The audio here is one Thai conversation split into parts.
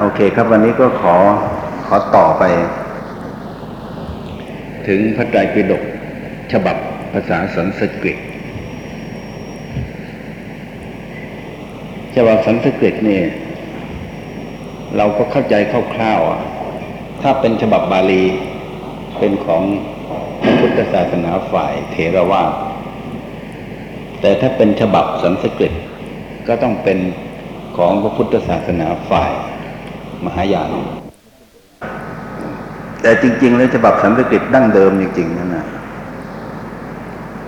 โอเคครับวันนี้ก็ขอขอต่อไป ถึงพระไตรปิฎกฉบับภาษาสันสกฤตฉบับสันสกฤตนี่เราก็เข้าใจคร่าวๆถ้าเป็นฉบับบาลีเป็นของพระพุทธศาสนาฝ่ายเถรวาทแต่ถ้าเป็นฉบับสันสกฤตก็ต้องเป็นของพระพุทธศาสนาฝ่าย มหายาน แต่จริง ๆ แล้วฉบับสันสกฤตดั้งเดิมจริงๆนั่นนะ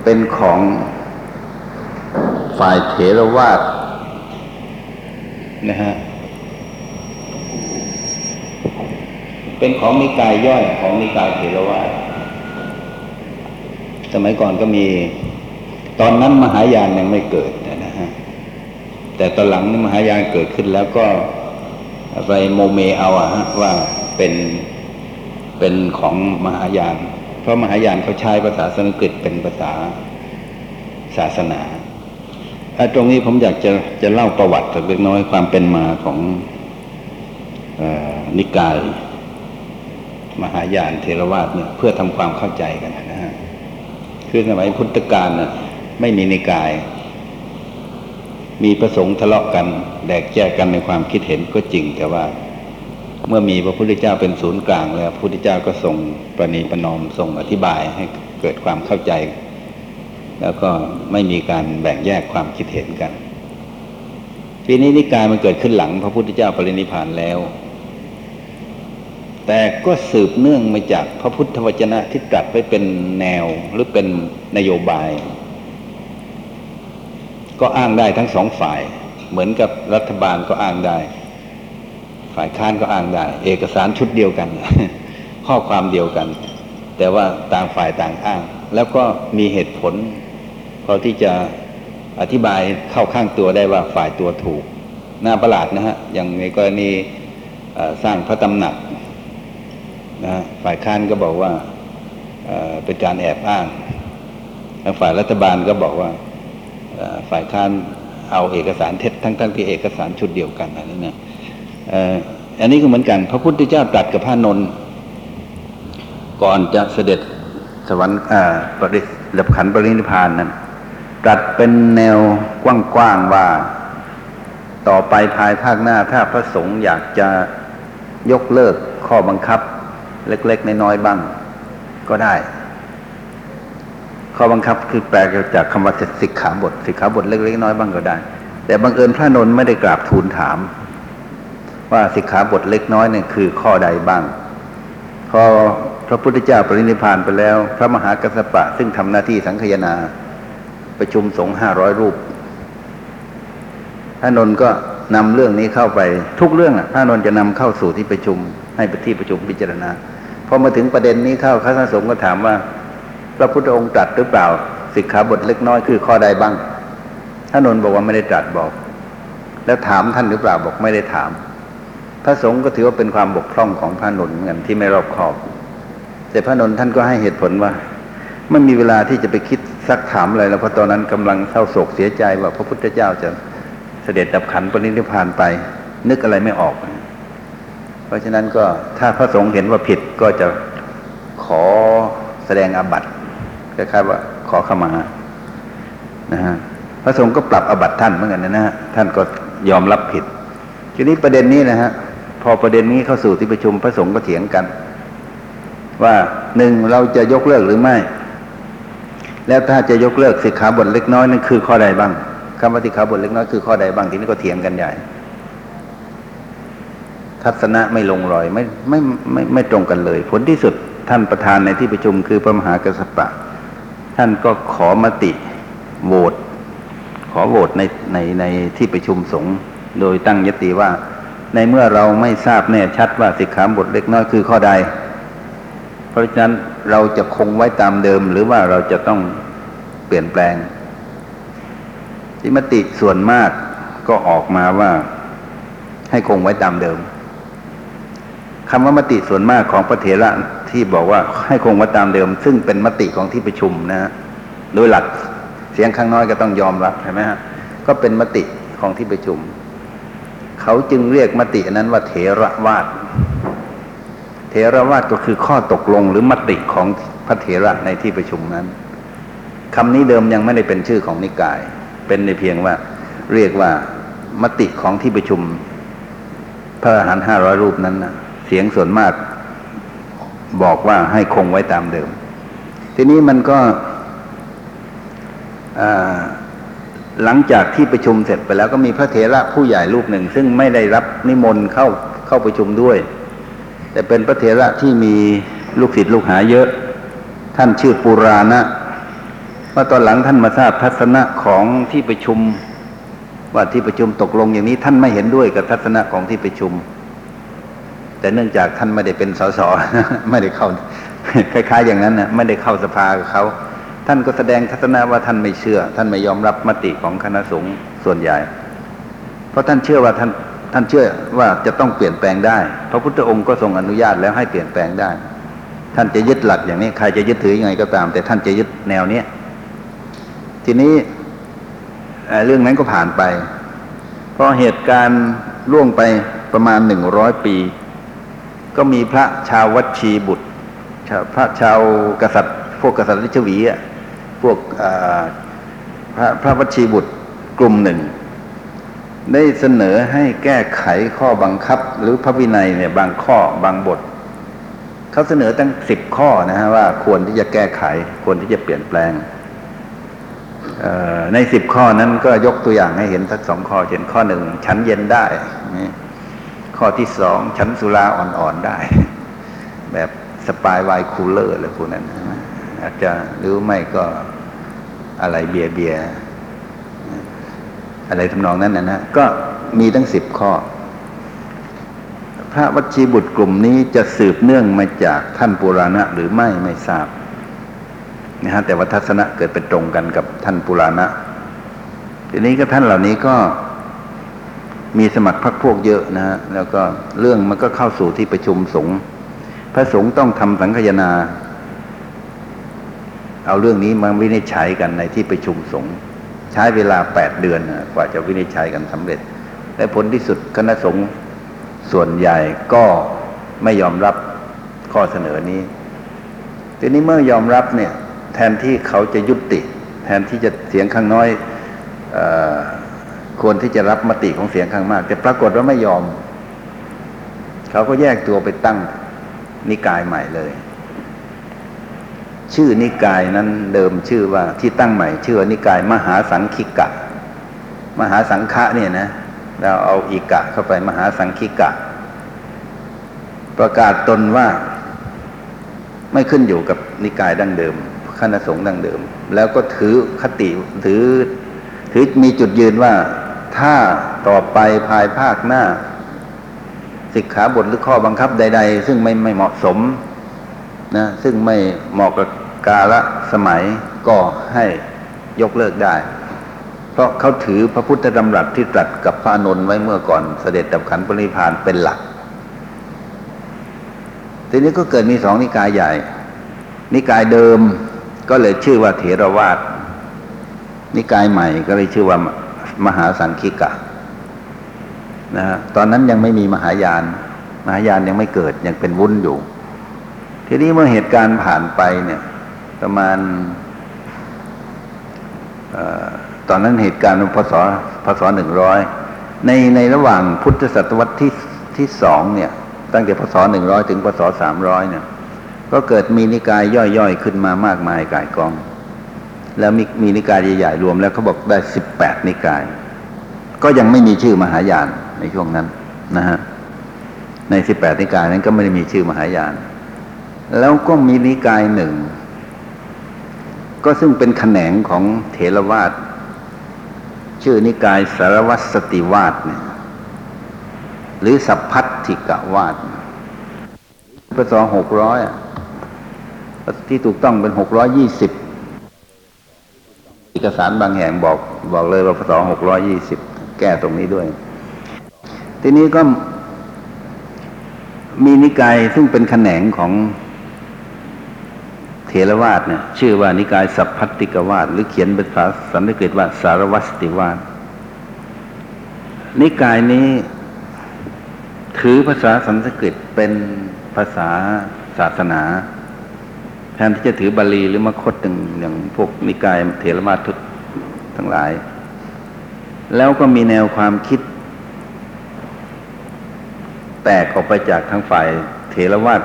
เป็นของฝ่ายเถรวาทนะฮะเป็นของนิกายย่อยของนิกายเถรวาทสมัยก่อนก็มี ตอนนั้นมหายานยังไม่เกิดนะฮะแต่ตอนหลังนี่มหายานเกิดขึ้นแล้วก็ ไปโมเมเอาอะฮะว่าเป็นเป็นของมหายาน เพราะมหายานเขาใช้ภาษาสันสกฤตเป็นภาษาศาสนาถ้าตรงนี้ผมอยากจะจะเล่าประวัติสักเล็กน้อยความเป็นมาของออนิกาย มหายานเทรวาสเนี่ยเพื่อทำความเข้าใจกันนะฮะคือสมัยพุทธกาลน่ะไม่มีนิกาย มีประสงค์ทะเลาะกันแดกแยกกันในความคิดเห็นก็จริง แต่ว่าเมื่อมีพระพุทธเจ้าเป็นศูนย์กลางแล้วพระพุทธเจ้าก็ทรงประนีประนอมทรงอธิบายให้เกิดความเข้าใจ แล้วก็ไม่มีการแบ่งแยกความคิดเห็นกัน ทีนี้นิกายมันเกิดขึ้นหลัง พระพุทธเจ้าปรินิพพานแล้ว แต่ก็สืบเนื่องมาจากพระพุทธวจนะที่ตรัสไว้เป็นแนวหรือเป็นนโยบาย ก็อ้างได้ทั้งสองฝ่าย เหมือนกับรัฐบาลก็อ้างได้ ฝ่ายค้านก็อ้างได้ เอกสารชุดเดียวกัน ข้อความเดียวกัน แต่ว่าต่างฝ่ายต่างอ้าง แล้วก็มีเหตุผลพอที่จะอธิบายเข้าข้างตัวได้ว่าฝ่ายตัวถูกน่าประหลาดนะฮะอย่างในกรณีสร้างพระตำหนักนะฝ่ายค้านก็บอกว่าเป็นการแอบอ้าง แล้วฝ่ายรัฐบาลก็บอกว่า ฝ่ายค้านเอาเอกสารเท็จทั้งทั้งที่เอกสารชุดเดียวกันอะไรเนี่ยอันนี้ก็เหมือนกัน พระพุทธเจ้าตรัสกับพระนนท์ก่อนจะเสด็จสวรรค์ปริดับขันปรินิพพานนั้นตรัสเป็นแนวกว้างๆว่า ต่อไปภายภาคหน้าถ้าพระสงฆ์อยากจะยกเลิกข้อบังคับ เล็กๆ น้อยๆบ้าง ก็ได้ ข้อบังคับคือแปลจากคำว่าสิกขาบทสิกขาบทเล็กๆน้อยบ้างก็ได้ แต่บังเอิญพระนนท์ไม่ได้กราบทูลถาม ว่าสิกขาบทเล็กน้อยเนี่ยคือข้อใดบ้าง พอพระพุทธเจ้าปรินิพานไปแล้ว พระมหากัสสปะ ซึ่งทำหน้าที่สังคายนาประชุมสงฆ์ห้าร้อยรูปพระนนท์ก็นำเรื่องนี้เข้าไปทุกเรื่องอะพระนนท์จะนำเข้าสู่ที่ประชุมให้ที่ประชุมพิจารณาพอมาถึงประเด็นนี้เข้าข้าราชสงฆ์ก็ถามว่า พระพุทธองค์ตรัสหรือเปล่า สิกขาบทเล็กน้อยคือข้อใดบ้างพระนนท์บอกว่าไม่ได้ตรัสบอก แล้วถามท่านหรือเปล่าบอกไม่ได้ถาม พระสงฆ์ก็ถือว่าเป็นความบกพร่องของพระนนเหมือนกันที่ไม่รอบคอบ แต่พระนนท์ท่านก็ให้เหตุผลว่าไม่มีเวลาที่จะไปคิดซักถามอะไรแล้วเพราะตอนนั้นกำลังเศร้าโศกเสียใจว่าพระพุทธเจ้าจะเสด็จดับขันปรินิพพานไป นึกอะไรไม่ออก เพราะฉะนั้นก็ถ้าพระสงฆ์เห็นว่าผิดก็จะขอแสดงอาบัติ คล้ายๆว่าขอขมานะฮะพระสงฆ์ก็ปรับอบัติท่านเหมือนกันนะฮะท่านก็ยอมรับผิด ทีนี้ประเด็นนี้นะฮะพอประเด็นนี้เข้าสู่ที่ประชุมพระสงฆ์ก็เถียงกัน ว่าหนึ่งเราจะยกเลิกหรือไม่ แล้วถ้าจะยกเลิกสิกขาบทเล็กน้อยนั่นคือข้อใดบ้างคำว่าสิกขาบทเล็กน้อยคือข้อใดบ้างทีนี้ก็เถียงกันใหญ่ ทัศนะไม่ลงรอยไม่ไม่ไม่ไม่ตรงกันเลย ผลที่สุดท่านประธานในที่ประชุมคือพระมหากัสสปะ ท่านก็ขอมติโหวตขอโหวตในในในที่ประชุมสงฆ์โดยตั้งยติว่า ในเมื่อเราไม่ทราบแน่ชัดว่าสิกขาบทเล็กน้อยคือข้อใด เพราะฉะนั้นเราจะคงไว้ตามเดิม หรือว่าเราจะต้องเปลี่ยนแปลงที่มติส่วนมากก็ออกมาว่าให้คงไว้ตามเดิมคำว่ามติส่วนมากของพระเถระ ที่บอกว่าให้คงไว้ตามเดิม ซึ่งเป็นมติของที่ประชุมนะฮะโดยหลักเสียงข้างน้อยก็ต้องยอมรับใช่ไหมฮะก็เป็นมติของที่ประชุม เขาจึงเรียกมตินั้นว่าเถระวาทเถระวาทก็คือข้อตกลงหรือมติของพระเถระในที่ประชุมนั้นคำนี้เดิมยังไม่ได้เป็นชื่อของนิกาย เป็นในเพียงว่าเรียกว่ามติของที่ประชุม พระอรหันต์ห้าร้อยรูปนั้นนะเสียงส่วนมาก บอกว่าให้คงไว้ตามเดิม ทีนี้มันก็หลังจากที่ประชุมเสร็จไปแล้วก็มีพระเถระผู้ใหญ่รูปหนึ่ง ซึ่งไม่ได้รับนิมนต์เข้าเข้าประชุมด้วย แต่เป็นพระเถระที่มีลูกศิษย์ลูกหาเยอะ ท่านชื่อปุราณะว่าตอนหลังท่านมาทราบทัศนะของที่ประชุม ว่าที่ประชุมตกลงอย่างนี้ท่านไม่เห็นด้วยกับทัศนะของที่ประชุม แต่เนื่องจากท่านไม่ได้เป็นสสไม่ได้เข้า คล้าย ๆ อย่างนั้นนะไม่ได้เข้าสภากับเขาท่านก็แสดงทัศนะว่าท่านไม่เชื่อ ท่านไม่ยอมรับมติของคณะสงฆ์ส่วนใหญ่ เพราะท่านเชื่อว่าท่านท่านเชื่อว่าจะต้องเปลี่ยนแปลงได้พระพุทธองค์ก็ทรงอนุญาตแล้วให้เปลี่ยนแปลงได้ ท่านจะยึดหลักอย่างนี้ใครจะยึดถือยังไงก็ตาม แต่ท่านจะยึดแนวเนี้ยทีนี้เรื่องนั้นก็ผ่านไปพอเหตุการณ์ล่วงไปประมาณหนึ่งร้อยปี ก็มีพระชาววัชีบุตร พระชาวกษัตริย์ พวกกษัตริย์ลิชวีอะพวกพระพระวัชีบุตรกลุ่มหนึ่ง ได้เสนอให้แก้ไขข้อบังคับ หรือพระวินัยเนี่ยบางข้อบางบทเขาเสนอตั้งสิบข้อนะฮะว่าควรที่จะแก้ไข ควรที่จะเปลี่ยนแปลงในสิบข้อนั้นก็ยกตัวอย่างให้เห็นสักสองข้อเช่นข้อหนึ่งฉันเย็นได้ ข้อที่สองฉันสุราอ่อนๆได้ แบบสปาย wine cooler อะไรพวกนั้นอาจจะหรือไม่ก็อะไรเบียร์เบียร์อะไรทำนองนั้นนะนะก็มีตั้งสิบข้อ พระวัชชีบุตรกลุ่มนี้จะสืบเนื่องมาจากท่านปุราณะหรือไม่ไม่ทราบนะฮะแต่ว่าทัศนะเกิดเป็นตรงกันกับท่านปุราณะทีนี้ก็ท่านเหล่านี้ก็ มีสมัครพรรคพวกเยอะนะฮะแล้วก็เรื่องมันก็เข้าสู่ที่ประชุมสงฆ์พระสงฆ์ต้องทำสังคายนา เอาเรื่องนี้มาวินิจฉัยกันในที่ประชุมสงฆ์ใช้เวลาแปดเดือนนะกว่าจะวินิจฉัยกันสำเร็จ และผลที่สุดคณะสงฆ์ส่วนใหญ่ก็ไม่ยอมรับข้อเสนอนี้ ทีนี้เมื่อยอมรับเนี่ย แทนที่เขาจะยุติ แทนที่จะเสียงข้างน้อยอ ควรที่จะรับมติของเสียงข้างมาก แต่ปรากฏว่าไม่ยอม เขาก็แยกตัวไปตั้งนิกายใหม่เลย ชื่อนิกายนั้นเดิมชื่อว่าที่ตั้งใหม่ ชื่อว่านิกายมหาสังคิกะ มหาสังฆะเนี่ยนะ เราเอาอีกะเข้าไปมหาสังคิกะ ประกาศตนว่าไม่ขึ้นอยู่กับนิกายดั้งเดิมคณะสงฆ์ดั้งเดิม แล้วก็ถือคติถือถือมีจุดยืนว่า ถ้าต่อไปภายภาคหน้า สิกขาบทหรือข้อบังคับใด ๆ ซึ่งไม่ไม่เหมาะสมนะซึ่งไม่เหมาะกับกาลสมัยก็ให้ยกเลิกได้ เพราะเขาถือพระพุทธดำรัสที่ตรัสกับพระอานนท์ไว้เมื่อก่อนเสด็จดับขันปริพานเป็นหลัก ทีนี้ก็เกิดมีสองนิกายใหญ่ นิกายเดิมก็เลยชื่อว่าเถรวาทนิกายใหม่ก็เลยชื่อว่า หาสังคิกะนะฮะตอนนั้นยังไม่มีมหายาน มหายานยังไม่เกิดยังเป็นวุ้นอยู่ ทีนี้เมื่อเหตุการณ์ผ่านไปเนี่ย ประมาณออตอนนั้นเหตุการณ์พศพศหนึ่งร้อยในในระหว่างพุทธศตวรรษที่ที่สองเนี่ย ตั้งแต่พศหนึ่งร้อยถึงพศสามร้อยเนี่ย ก็เกิดมีนิกายย่อยๆ ขึ้นมามากมายกายกอง แล้วมีมีนิกายใหญ่ๆรวมแล้วเขาบอกได้สิบแปดนิกาย ก็ยังไม่มีชื่อมหายานในช่วงนั้นนะฮะในสิบแปดนิกายนั้นก็ไม่ได้มีชื่อมหายาน แล้วก็มีนิกายหนึ่ง ก็ซึ่งเป็นแขนงของเถรวาทชื่อนิกายสารวัตสติวาทเนี่ยหรือสัพพัทธิกวาทพศหกร้อยที่ถูกต้องเป็นหกร้อยี่สิบ เอกสารบางแห่งบอกบอกเลยว่าพศหกร้อยี่สิบแก้ตรงนี้ด้วย ทีนี้ก็มีนิกายซึ่งเป็นแขนงของเถรวาทเนี่ยชื่อว่านิกายสัพพัติกวาทหรือเขียนเป็นภาษาสันสกฤตว่าสารวัตติวาทนิกายนี้ ถือภาษาสันสกฤตเป็นภาษาศาสนา แทนที่จะถือบาลีหรือมคตอย่างอย่างพวกนิกายเถรวาททุกทั้งหลาย แล้วก็มีแนวความคิด แตกออกไปจากทางฝ่ายเถรวาท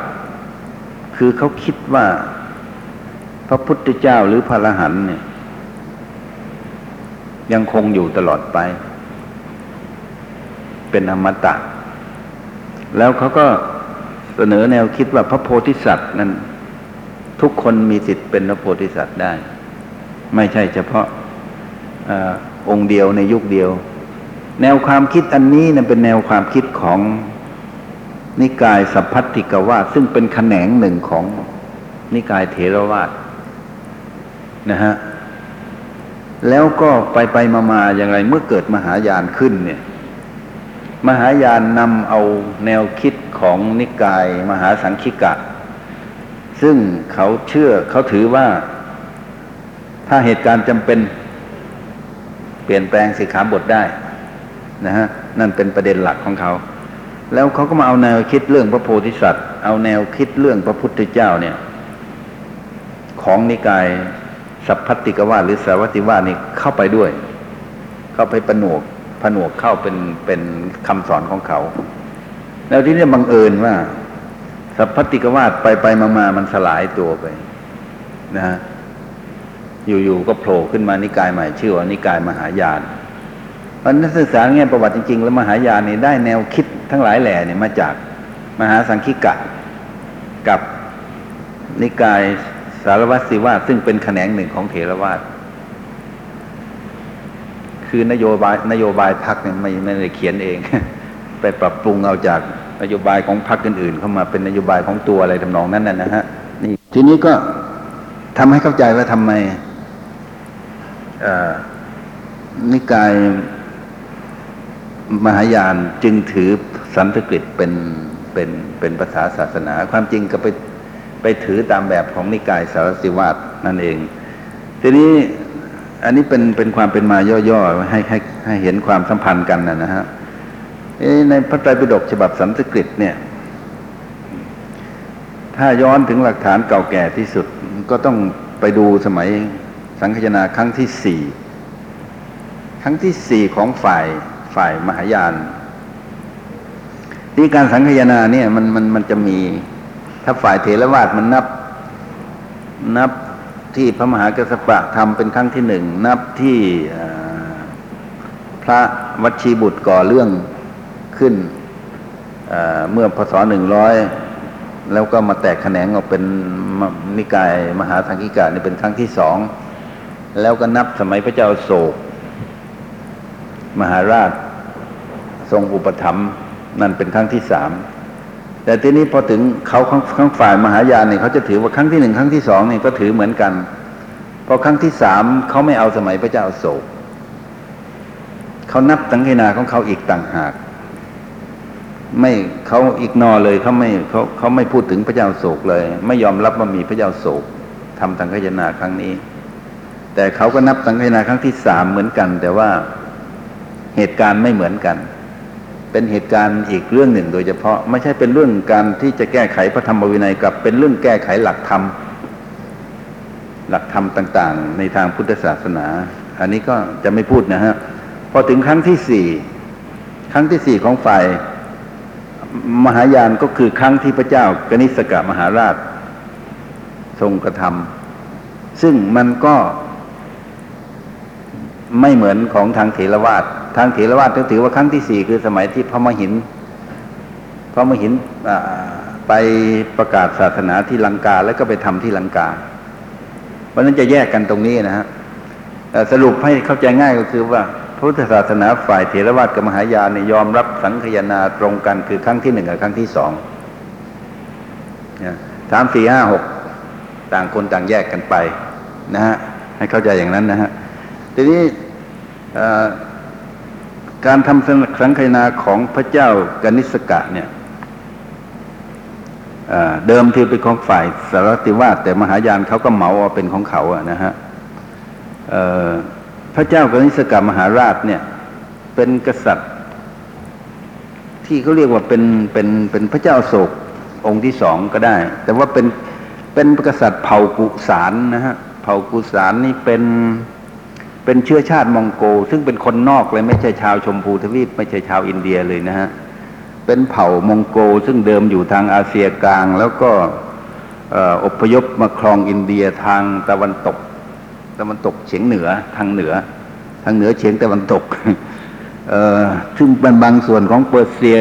คือเขาคิดว่า พระพุทธเจ้าหรือพระอรหันต์เนี่ย ยังคงอยู่ตลอดไป เป็นอมตะ แล้วเขาก็เสนอแนวคิดว่าพระโพธิสัตว์นั้น ทุกคนมีสิทธิ์เป็นพระโพธิสัตว์ได้ ไม่ใช่เฉพาะอองค์เดียวในยุคเดียว แนวความคิดอันนี้นะเป็นแนวความคิดของนิกายสัพพัทธิกวาสซึ่งเป็นแขนงหนึ่งของนิกายเถรวาทนะฮะแล้วก็ไปไปมามาอย่างไรเมื่อเกิดมหายานขึ้นเนี่ย มหายานนำเอาแนวคิดของนิกาย มหาสังคิกะ ซึ่งเขาเชื่อเขาถือว่า ถ้าเหตุการณ์จำเป็น เปลี่ยนแปลงสิกขาบทได้นะฮะนั่นเป็นประเด็นหลักของเขา แล้วเขาก็มาเอาแนวคิดเรื่องพระโพธิสัตว์ เอาแนวคิดเรื่องพระพุทธเจ้าเนี่ย ของนิกายสัพพัตติกวาหรือสาวัติวานี่เข้าไปด้วย เข้าไปประนวกผนวกเข้าเป็นเป็นคำสอนของเขา แล้วที่นี่บังเอิญว่า สัพพติกวาสไปไปมามามันสลายตัวไป นะฮะอยู่ๆก็โผล่ขึ้นมานิกายใหม่ชื่อว่านิกายมหายานเพราะนักศึกษาแง่ประวัติจริงๆ แล้วมหายานนี่ได้แนวคิดทั้งหลายแหล่เนี่ยมาจากมหาสังคิกะ กับนิกายสารวัตสิวาสซึ่งเป็นแขนงหนึ่งของเถรวาทคือนโยบายนโยบายพักเนี่ยไม่ไม่ได้เขียนเอง ไปปรับปรุงเอาจาก นโยบายของพรรคอื่นๆ เข้ามาเป็นนโยบายของตัวอะไรทำนองนั้นน่ะนะฮะนี่ทีนี้ก็ทำให้เข้าใจว่าทำไมนิกายมหายานจึงถือสันสกฤตเป็นเป็นเป็นภาษาศาสนา ความจริงก็ไปไปถือตามแบบของนิกายสารสิวาสนั่นเอง ทีนี้อันนี้เป็นเป็นความเป็นมาย่อๆให้ให้ให้เห็นความสัมพันธ์กันนะนะฮะ ในพระไตรปิฎกฉบับสันสกฤตเนี่ย ถ้าย้อนถึงหลักฐานเก่าแก่ที่สุดก็ต้องไปดูสมัยสังคนาครั้งที่สี่ครั้งที่สี่ของฝ่ายฝ่ายมหายานที่การสังคยนาเนี่ยมันมันมันจะมี ถ้าฝ่ายเถรวาทมันนับ นับที่พระมหากัสสปะทำเป็นครั้งที่หนึ่งนับที่พระวัชีบุตรก่อเรื่อง ขึ้นเมื่อพศหนึ่งร้อยแล้วก็มาแตกแขนงออกเป็นนิกายมหาสังคิกานี่เป็นครั้งที่สอง แล้วก็นับสมัยพระเจ้าโศก มหาราชทรงอุปถัมภ์นั่นเป็นครั้งที่สามแต่ทีนี้พอถึงเขาข้างฝ่ายมหายานเนี่ยเขาจะถือว่าครั้งที่หนึ่งครั้งที่สองเนี่ยก็ถือเหมือนกันพอครั้งที่สามเขาไม่เอาสมัยพระเจ้าโศกเขานับสังเกนาของเขาอีกต่างหาก ไม่เขาอีกนอเลยเขาไม่เขาเขาไม่พูดถึงพระเจ้าโศกเลย ไม่ยอมรับว่ามีพระเจ้าโศกทำสังฆนาครั้งนี้ แต่เขาก็นับสังฆนาครั้งที่สามเหมือนกัน แต่ว่าเหตุการณ์ไม่เหมือนกัน เป็นเหตุการณ์อีกเรื่องหนึ่งโดยเฉพาะไม่ใช่เป็นเรื่องการที่จะแก้ไขพระธรรมวินัยกับเป็นเรื่องแก้ไขหลักธรรมหลักธรรมต่าง ๆ ในทางพุทธศาสนา อันนี้ก็จะไม่พูดนะฮะพอถึงครั้งที่สี่ครั้งที่สี่ของฝ่าย มหายานก็คือครั้งที่พระเจ้ากนิสกะมหาราช ทรงกระทำซึ่งมันก็ไม่เหมือนของทางเถรวาททางเถรวาทถือว่าครั้งที่สี่คือสมัยที่พระมหิน พระมหินไปประกาศศาสนาที่ลังกาแล้วก็ไปทำที่ลังกา เพราะนั้นจะแยกกันตรงนี้นะฮะสรุปให้เข้าใจง่ายก็คือว่า พุทธศาสนาฝ่ายเถรวาทกับมหายานยอมรับสังคยนาตรงกันคือครั้งที่หนึ่งกับครั้งที่สองสามสี่ห้าหกต่างคนต่างแยกกันไปนะฮะให้เข้าใจอย่างนั้นนะฮะทีนี้การทำสังคนาของพระเจ้ากนิสกะเนี่ยเดิมที่เป็นของฝ่ายสารติวาสแต่มหายานเขาก็เหมาว่าเป็นของเขาอะนะฮะ พระเจ้ากนิสกะมหาราชเนี่ย เป็นกษัตริย์ ที่เขาเรียกว่าเป็นเป็นเป็นพระเจ้าโศกองค์ที่สองก็ได้ แต่ว่าเป็นเป็นกษัตริย์เผ่ากุสานนะฮะเผ่ากุสานนี่เป็นเป็นเชื้อชาติมองโก ซึ่งเป็นคนนอกเลยไม่ใช่ชาวชมพูทวีปไม่ใช่ชาวอินเดียเลยนะฮะเป็นเผ่ามองโกซึ่งเดิมอยู่ทางอาเซียกลาง แล้วก็อออพยพมาครองอินเดียทางตะวันตก ตะวันตกเฉียงเหนือทางเหนือ ทางเหนือเฉียงตะวันตกเอ่อซึ่งเป็นบางส่วนของเปอร์เซีย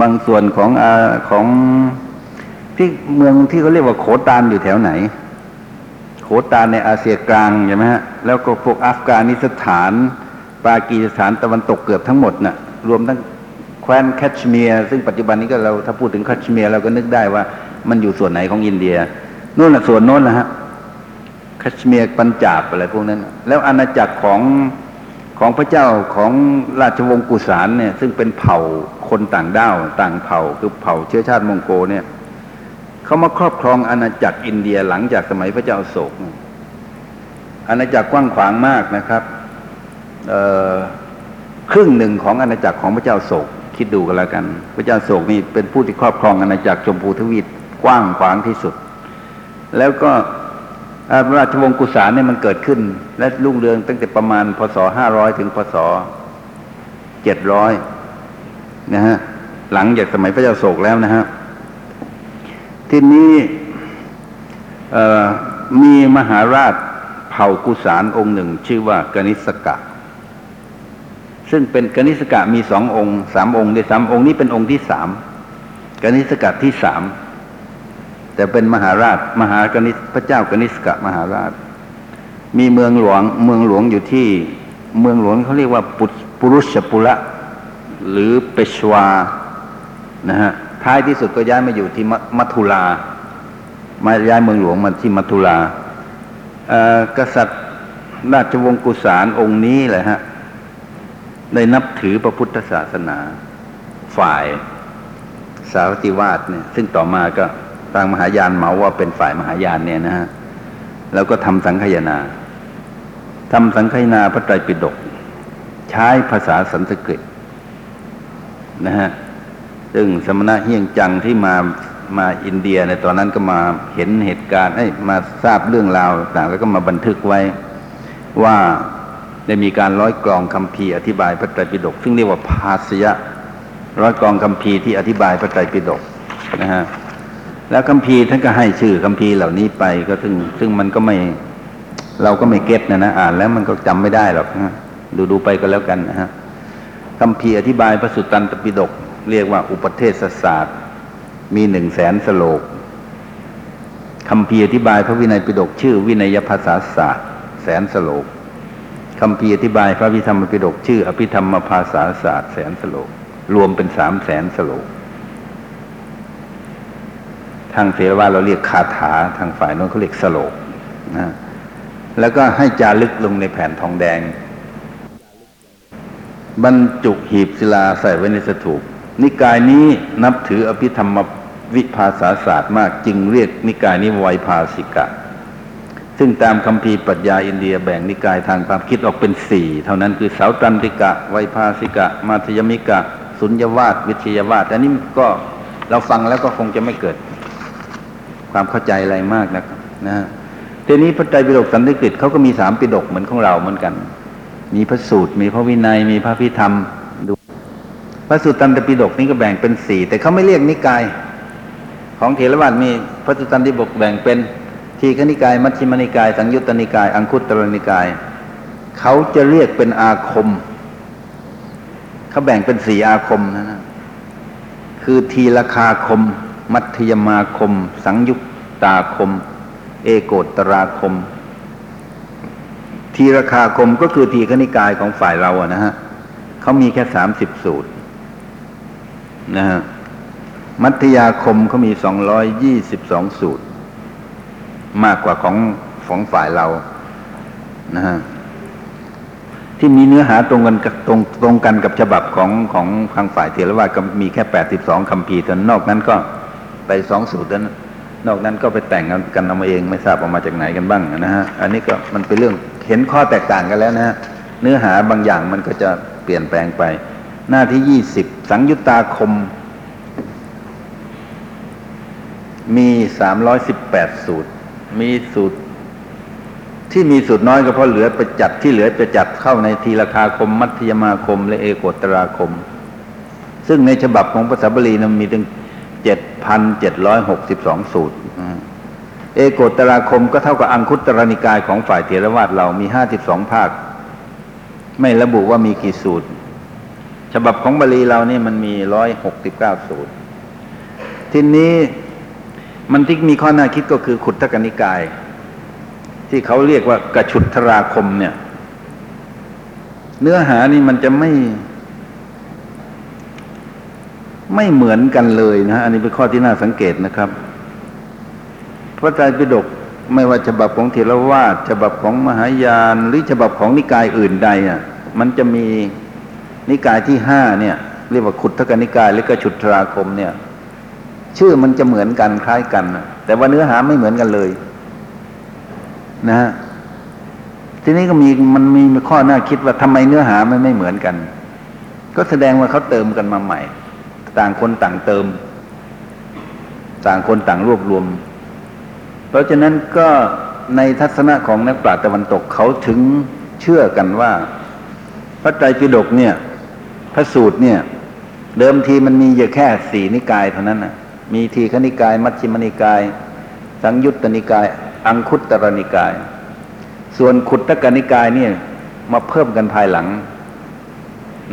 บางส่วนของอาของที่เมืองที่เขาเรียกว่าโขตานอยู่แถวไหน โขตานในเอเชียกลางใช่ไหมฮะแล้วก็พวกอัฟกานิสถาน ปากีสถานตะวันตกเกือบทั้งหมดน่ะรวมทั้งแคว้นแคชเมียร์ซึ่งปัจจุบันนี้ก็เราถ้าพูดถึงแคชเมียร์เราก็นึกได้ว่ามันอยู่ส่วนไหนของอินเดียนู่นน่ะส่วนโน้นนะฮะ แคชเมียร์ปัญจาบอะไรพวกนั้น แล้วอาณาจักรของของพระเจ้าของราชวงศ์กุสานเนี่ย ซึ่งเป็นเผ่าคนต่างด้าวต่างเผ่าคือเผ่าเชื้อชาติมองโกเนี่ยเขามาครอบครองอาณาจักรอินเดียหลังจากสมัยพระเจ้าโศกอาณาจักรกว้างขวางมากนะครับครึ่งหนึ่งของอาณาจักรของพระเจ้าโศกคิดดูกันแล้วกัน พระเจ้าโศกนี่เป็นผู้ที่ครอบครองอาณาจักรชมพูทวีปกว้างขวางที่สุด แล้วก็ ราชวงศ์กุสานเนี่ยมันเกิดขึ้น และรุ่งเรืองตั้งแต่ประมาณพศห้าร้อยถึงพศเจ็ดร้อยนะฮะหลังจากสมัยพระเจ้าโศกแล้วนะฮะทีนี้เอ่อมีมหาราชเผ่ากุสานองค์หนึ่ง ชื่อว่ากนิสกะ ซึ่งเป็นกนิสกะมีสององค์สามองค์ด้วยซ้ำองค์นี้เป็นองค์ที่สามกนิสกะที่สาม แต่เป็นมหาราช มหากนิษพระเจ้ากนิสกะมหาราช มีเมืองหลวง เมืองหลวงอยู่ที่ เมืองหลวงเขาเรียกว่าปุปรุชปุระหรือเปชวานะฮะท้ายที่สุดก็ย้ายมาอยู่ที่มัทุลามาย้ายเมืองหลวงมาที่มัทุลาอ่อกษัตริย์ราชวงศ์กุสานองค์นี้แหละฮะได้นับถือพระพุทธศาสนา ฝ่ายสาวติวาสเนี่ย ซึ่งต่อมาก็ ทางมหายานเหมาว่าเป็นฝ่ายมหายานเนี่ยนะฮะแล้วก็ทำสังคายนาทำสังคายนาพระไตรปิฎกใช้ภาษาสันสกฤตนะฮะซึ่งสมณะเฮียงจังที่มามาอินเดียในตอนนั้นก็มาเห็นเหตุการณ์เอ้มาทราบเรื่องราวต่างแล้วก็มาบันทึกไว้ว่าได้มีการร้อยกรองคำพีอธิบายพระไตรปิฎกซึ่งเรียกว่าภาสยะร้อยกรองคำพีที่อธิบายพระไตรปิฎกนะฮะ แล้วคัมภีร์ท่านก็ให้ชื่อคัมภีร์เหล่านี้ไปก็ซึ่งซึ่งมันก็ไม่ เราก็ไม่เก็ตนะนะอ่านแล้วมันก็จำไม่ได้หรอกนะดูดูไปก็แล้วกันนะฮะคัมภีร์อธิบายพระสุตตันตปิฎกเรียกว่าอุปเทศศาสตร์ มีหนึ่งแสนสโลกคัมภีร์อธิบายพระวินัยปิฎกชื่อวินัยภาษาศาสตร์ แสนสโลกคัมภีร์อธิบายพระวิธรรมปิฎกชื่อ อภิธรรมภาษาศาสตร์แสนสโลกรวมเป็นสามแสนสโลก ทางเถรวาเราเรียกคาถาทางฝ่ายโน้นเขาเรียกสโลกนะแล้วก็ให้จารึกลงในแผ่นทองแดง บรรจุหีบศิลาใส่ไว้ในสถูปนิกายนี้นับถืออภิธรรมวิภาษาศาสตร์มากจึงเรียกนิกายนี้ไวยภาสิกะ ซึ่งตามคัมภีร์ปรัชญาอินเดียแบ่งนิกายทางความคิดออกเป็นสี่เท่านั้นคือสาวตันติกะไวยภาสิกะ มาธยมิกะ สุญญวาตวิทยาวาตอันนี้ก็เราฟังแล้วก็คงจะไม่เกิด ความเข้าใจอะไรมากนะครับนะฮะทีนี้พระไตรปิฎกสันสกฤตเขาก็มีสามปิฎกเหมือนของเราเหมือนกัน มีพระสูตร มีพระวินัย มีพระพิธรรมดูพระสุตตันตปิฎกนี่ก็แบ่งเป็นสี่แต่เขาไม่เรียกนิกาย ของเถรวาทมีพระสุตตันตปิฎกแบ่งเป็นทีฆนิกาย มัชฌิมนิกาย สังยุตตนิกาย อังคุตตรนิกายเขาจะเรียกเป็นอาคมเขาแบ่งเป็นสี่อาคมนะนะคือทีละคาคม มัธยมาคม สังยุตตาคม เอโกตราคม ทีราคาคมก็คือทีคณิกายของฝ่ายเราอะนะฮะเขามีแค่สามสิบสูตรนะฮะมัธยาคมเขามีสองร้อยยี่สิบสองสูตร มากกว่าของของฝ่ายเรานะฮะที่มีเนื้อหาตรงกันกับตรงตรงกันกับฉบับของของทางฝ่ายเถรวาทก็มีแค่แปดสิบสองคำพีร์เท่านอกนั้นก็ ไปสองสูตรนั้น นอกนั้นก็ไปแต่งกันกันเอามาเองไม่ทราบออกมาจากไหนกันบ้างนะฮะอันนี้ก็มันเป็นเรื่องเห็นข้อแตกต่างกันแล้วนะฮะเนื้อหาบางอย่างมันก็จะเปลี่ยนแปลงไป หน้าที่ยี่สิบสังยุตตาคม มีสามร้อยสิบแปดสูตร มีสูตรที่มีสูตรน้อยก็เพราะเหลือไปจัดที่เหลือไปจัดเข้าในทีราคาคม มัธยมาคม และเอโกตราคม ซึ่งในฉบับของภาษาบาลีนั้นมีถึง เจ็ดพันเจ็ดร้อยหกสิบสองสูตรเอโกตราคมก็เท่ากับอังคุตรนิกายของฝ่ายเถรวาทเรามีห้าสิบสองภาค ไม่ระบุว่ามีกี่สูตร ฉบับของบาลีเรานี่มันมีร้อยหกสิบเก้าสูตร ทีนี้มันที่มีข้อน่าคิดก็คือขุททกนิกาย ที่เขาเรียกว่ากระฉุดทราคมเนี่ย เนื้อหานี่มันจะไม่ ไม่เหมือนกันเลยนะฮะอันนี้เป็นข้อที่น่าสังเกตนะครับพระไตรปิฎกไม่ว่าฉบับของเถรวาทฉบับของมหายานหรือฉบับของนิกายอื่นใดอะ มันจะมีนิกายที่ห้าเนี่ย เรียกว่าขุททกนิกายหรือกระฉุดทราคมเนี่ย ชื่อมันจะเหมือนกันคล้ายกันแต่ว่าเนื้อหาไม่เหมือนกันเลย นะฮะทีนี้ก็มีมันมีข้อน่าคิดว่าทำไมเนื้อหามันไม่เหมือนกัน ก็แสดงว่าเขาเติมกันมาใหม่ ต่างคนต่างเติม ต่างคนต่างรวบรวม เพราะฉะนั้นก็ในทัศนะของนักปราชญ์ตะวันตกเขาถึงเชื่อกันว่า พระไตรปิฎกเนี่ย พระสูตรเนี่ย เดิมทีมันมีอยู่แค่สี่นิกายเท่านั้นนะมีทีฆนิกาย มัชฌิมนิกาย สังยุตตนิกาย อังคุตตรนิกาย ส่วนขุตตกนิกายเนี่ย มาเพิ่มกันภายหลัง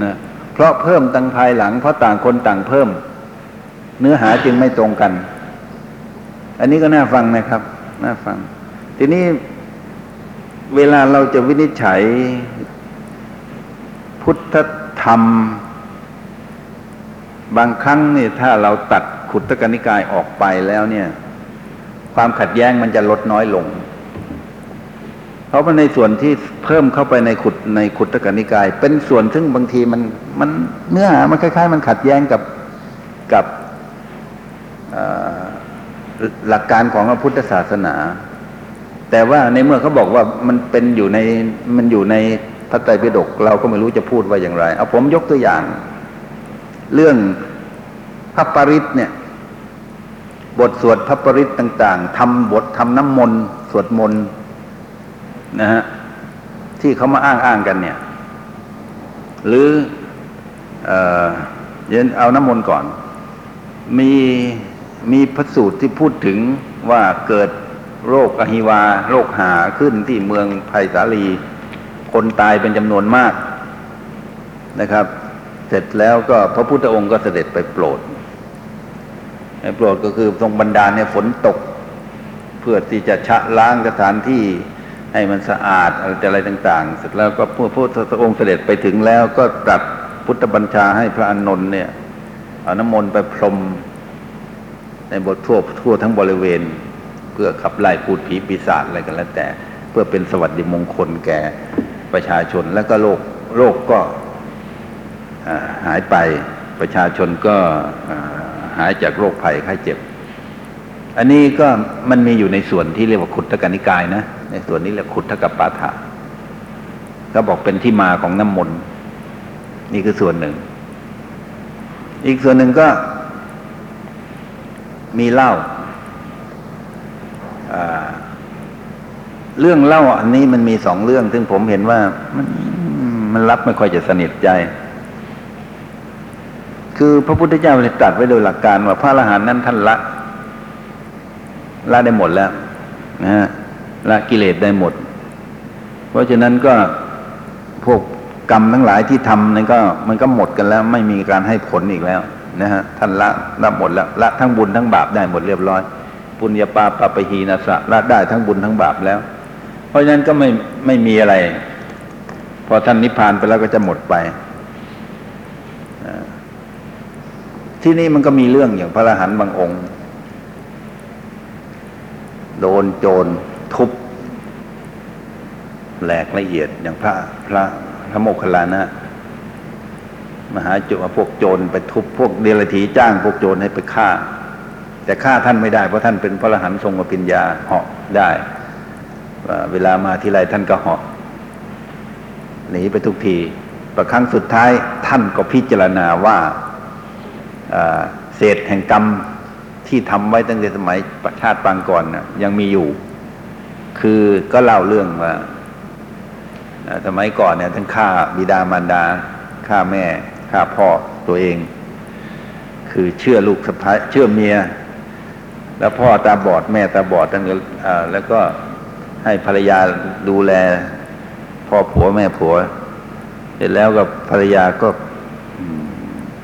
นะ เพราะเพิ่มตั้งภายหลัง เพราะต่างคนต่างเพิ่ม เนื้อหาจึงไม่ตรงกัน อันนี้ก็น่าฟังนะครับ น่าฟัง ทีนี้เวลาเราจะวินิจฉัย พุทธธรรม บางครั้งเนี่ยถ้าเราตัดขุตกนิกายออกไปแล้วเนี่ย ความขัดแย้งมันจะลดน้อยลง ราะว่าในส่วนที่เพิ่มเข้าไปในขุดในขุดตตกนิกาย เป็นส่วนซึ่งบางทีมันมันเนื้อหามันคล้ายๆ มันขัดแย้งกับกับหลักการของพระพุทธศาสนา แต่ว่าในเมื่อเขาบอกว่ามันเป็นอยู่ในมันอยู่ในพระไตรปิฎกเราก็ไม่รู้จะพูดว่าอย่างไร เอาผมยกตัวอย่าง เรื่องพระปริตเนี่ย บทสวดพระปริตต่าง ๆทำบททำน้ำมนต์สวดมนต์ นะฮะที่เขามาอ้างอ้างกันเนี่ย หรือเออเดี๋ยวเอาน้ำมนต์ก่อน มีมีพระสูตรที่พูดถึงว่าเกิดโรคอหิวา โรคหาขึ้นที่เมืองไผ่สาลี คนตายเป็นจำนวนมากนะครับ เสร็จแล้วก็พระพุทธองค์ก็เสด็จไปโปรดไปโปรดก็คือทรงบันดาลเนี่ยฝนตก เพื่อที่จะชะล้างสถานที่ ให้มันสะอาดอะไรต่าง ๆ เสร็จแล้วก็พระพุทธองค์เสด็จไปถึงแล้วก็ตรัสพุทธบัญชาให้พระอานนท์เนี่ยเอาน้ำมนต์ไปพรมในบททั่วทั่วทั้งบริเวณ เพื่อขับไล่พูดผีปีศาจอะไรกันแล้วแต่ เพื่อเป็นสวัสดิมงคลแก่ประชาชนแล้วก็โรคโรคก็หายไปประชาชนก็หายจากโรคภัยไข้เจ็บ อันนี้ก็มันมีอยู่ในส่วนที่เรียกว่าขุททกนิกายนะ ในส่วนนี้เรียกขุททกปาฐะก็บอกเป็นที่มาของน้ำมนต์นี่คือส่วนหนึ่ง อีกส่วนหนึ่งก็ มีเล่าเรื่องเล่าอันนี้มันมีสองเรื่อง ซึ่งผมเห็นว่ามันมันรับไม่ค่อยจะสนิทใจ คือพระพุทธเจ้าตรัสไว้โดยหลักการว่าพระอรหันต์นั้นท่านละละได้หมดแล้ว นะฮะ ละกิเลสได้หมด เพราะฉะนั้นก็พวกกรรมทั้งหลายที่ทำนั้นก็มันก็หมดกันแล้ว ไม่มีการให้ผลอีกแล้วนะฮะท่านละละหมดแล้วละทั้งบุญทั้งบาปได้หมดเรียบร้อย ปุญญาปาปาปะหีนาสะละได้ทั้งบุญทั้งบาปแล้ว เพราะฉะนั้นก็ไม่ไม่มีอะไร พอท่านนิพพานไปแล้วก็จะหมดไปที่นี่มันก็มีเรื่องอย่างพระอรหันต์บางองค์ โดนโจร ทุบแหลกละเอียดอย่างพระพระพระโมคคัลลานะมหาโจรพวกโจรไปทุบพวกเดรัจฉีจ้างพวกโจรให้ไปฆ่า แต่ฆ่าท่านไม่ได้เพราะท่านเป็นพระอรหันต์ทรงอภิญญาเหาะได้เวลามาทีไรท่านก็เหาะหนีไปทุกทีประครั้งสุดท้ายท่านก็พิจารณาว่าเอ่อเศษแห่งกรรมที่ทำไว้ตั้งแต่สมัยประชาติปางก่อนนะยังมีอยู่ คือก็เล่าเรื่องว่าสมัยก่อนเนี่ยท่านฆ่าบิดามารดาฆ่าแม่ฆ่าพ่อตัวเอง คือเชื่อลูกสะพ้ายเชื่อเมีย แล้วพ่อตาบอดแม่ตาบอดตั้งแต่อ่าแล้วก็ให้ภรรยาดูแล พ่อผัวแม่ผัว เสร็จแล้วกับภรรยาก็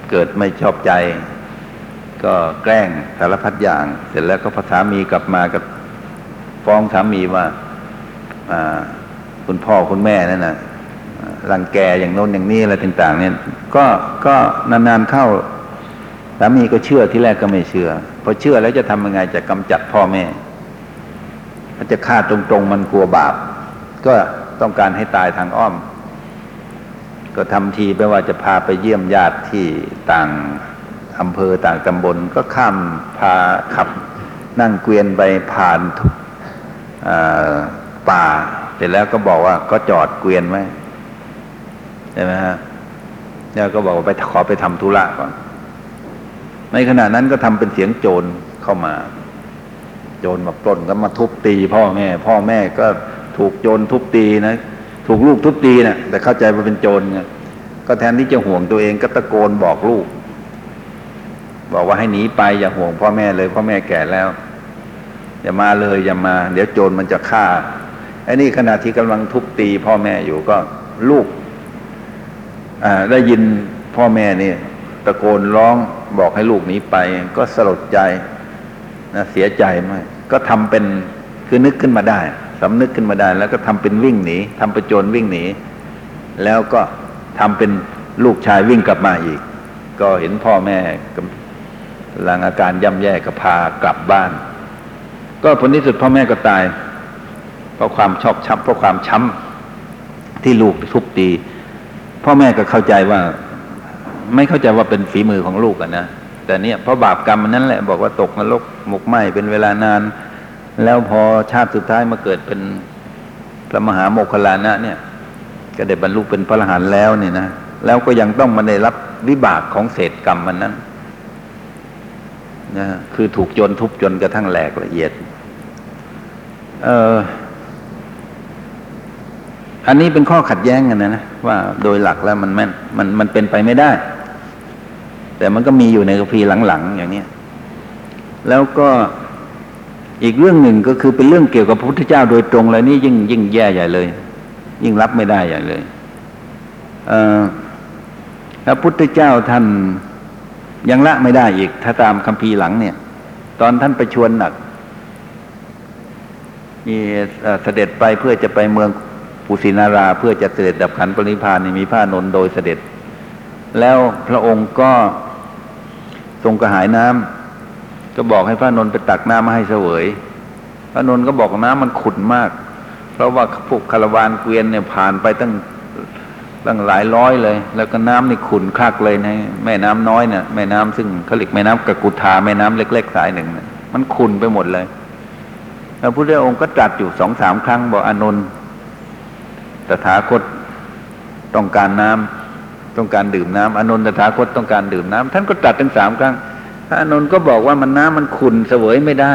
เกิดไม่ชอบใจ ก็แกล้งสารพัดอย่าง เสร็จแล้วก็พอสามีกลับมากับ ฟ้องสามีว่าคุณพ่อคุณแม่นั่นนะรังแกอย่างโน้นอย่างนี้อะไรต่าง ๆ เนี่ย ก็ก็นานๆเข้าสามีก็เชื่อที่แรกก็ไม่เชื่อพอเชื่อแล้วจะทำยังไงจะกำจัดพ่อแม่มันจะฆ่าตรงๆมันกลัวบาป ก็ต้องการให้ตายทางอ้อม ก็ทำทีไปว่าจะพาไปเยี่ยมญาติที่ต่างอำเภอต่างตำบล ก็ข้ามพาขับนั่งเกวียนไปผ่าน ป่า เสร็จแล้วก็บอกว่าก็จอดเกวียนไว้ใช่ไหมฮะแล้วก็บอกว่าไปขอไปทำธุระก่อน ในขณะนั้นก็ทำเป็นเสียงโจรเข้ามา โจรมาปล้นก็มาทุบตีพ่อแม่ พ่อแม่ก็ถูกโจรทุบตีนะถูกลูกทุบตีนะแต่เข้าใจว่าเป็นโจรไงก็แทนที่จะห่วงตัวเองก็ตะโกนบอกลูก บอกว่าให้หนีไปอย่าห่วงพ่อแม่เลยพ่อแม่แก่แล้ว อย่ามาเลยอย่ามา เดี๋ยวโจรมันจะฆ่าไอ้นี่ขณะที่กำลังทุบตีพ่อแม่อยู่ก็ลูกได้ยินพ่อแม่นี่ตะโกนร้องบอกให้ลูกหนีไป ก็สลดใจนะเสียใจมากก็ทำเป็นคือนึกขึ้นมาได้สำนึกขึ้นมาได้ แล้วก็ทำเป็นวิ่งหนีทำเป็นโจรวิ่งหนีแล้วก็ทำเป็นลูกชายวิ่งกลับมาอีก ก็เห็นพ่อแม่กำลังอาการย่ำแย่ก็พากลับบ้าน ก็ผลที่สุดพ่อแม่ก็ตาย เพราะความชอกช้ำเพราะความช้ำที่ลูกทุบตี พ่อแม่ก็เข้าใจว่า ไม่เข้าใจว่าเป็นฝีมือของลูกอะนะแต่เนี่ยเพราะบาปกรรมนั้นแหละบอกว่าตกนรกหมกไหมเป็นเวลานาน แล้วพอชาติสุดท้ายมาเกิดเป็นพระมหาโมคคลานะเนี่ย ก็ได้บรรลุเป็นพระอรหันต์แล้วเนี่ยนะแล้วก็ยังต้องมาได้รับวิบากของเศษกรรมมันนั้นนะคือถูกโจนทุบจนกระทั่งแหลกละเอียด อันนี้เป็นข้อขัดแย้งกันนะนะว่าโดยหลักแล้วมันแม่นมันมันเป็นไปไม่ได้ แต่มันก็มีอยู่ในคัมภีร์หลังๆอย่างเนี้ยแล้วก็อีกเรื่องหนึ่งก็คือเป็นเรื่องเกี่ยวกับพระพุทธเจ้าโดยตรงเลยนี่ยิ่งยิ่งแย่ใหญ่เลย ยิ่งรับไม่ได้ใหญ่เลยเอพระพุทธเจ้าท่านยังละไม่ได้อีก ถ้าตามคัมภีร์หลังเนี่ย ตอนท่านประชวรหนัก มีเสด็จไปเพื่อจะไปเมืองปุสินาราเพื่อจะเสด็จดับขันปรินิพานนี่มีพระอานนโดยเสด็จ แล้วพระองค์ก็ทรงกระหายน้ำก็บอกให้พระนนไปตักน้ำมาให้เสวย พระนนก็บอกน้ำมันขุ่นมาก เพราะว่าพวกคารวานเกวียนเนี่ยผ่านไปตั้งตั้งหลายร้อยเลย แล้วก็น้ำนี่ขุ่นคลักเลยนะแม่น้ำน้อยเนี่ยแม่น้ำซึ่งเขาเรียกแม่น้ำกกุธาแม่น้ำเล็ก ๆ สายหนึ่งเนี่ยมันขุ่นไปหมดเลย พระพุทธองค์ก็ตรัสอยู่สองสามครั้งบอกอานนท์ตถาคตต้องการน้ำต้องการดื่มน้ำอานนท์ตถาคตต้องการดื่มน้ำท่านก็ตรัสถึงสามครั้งพระอานนท์ก็บอกว่ามันน้ำมันขุ่นเสวยไม่ได้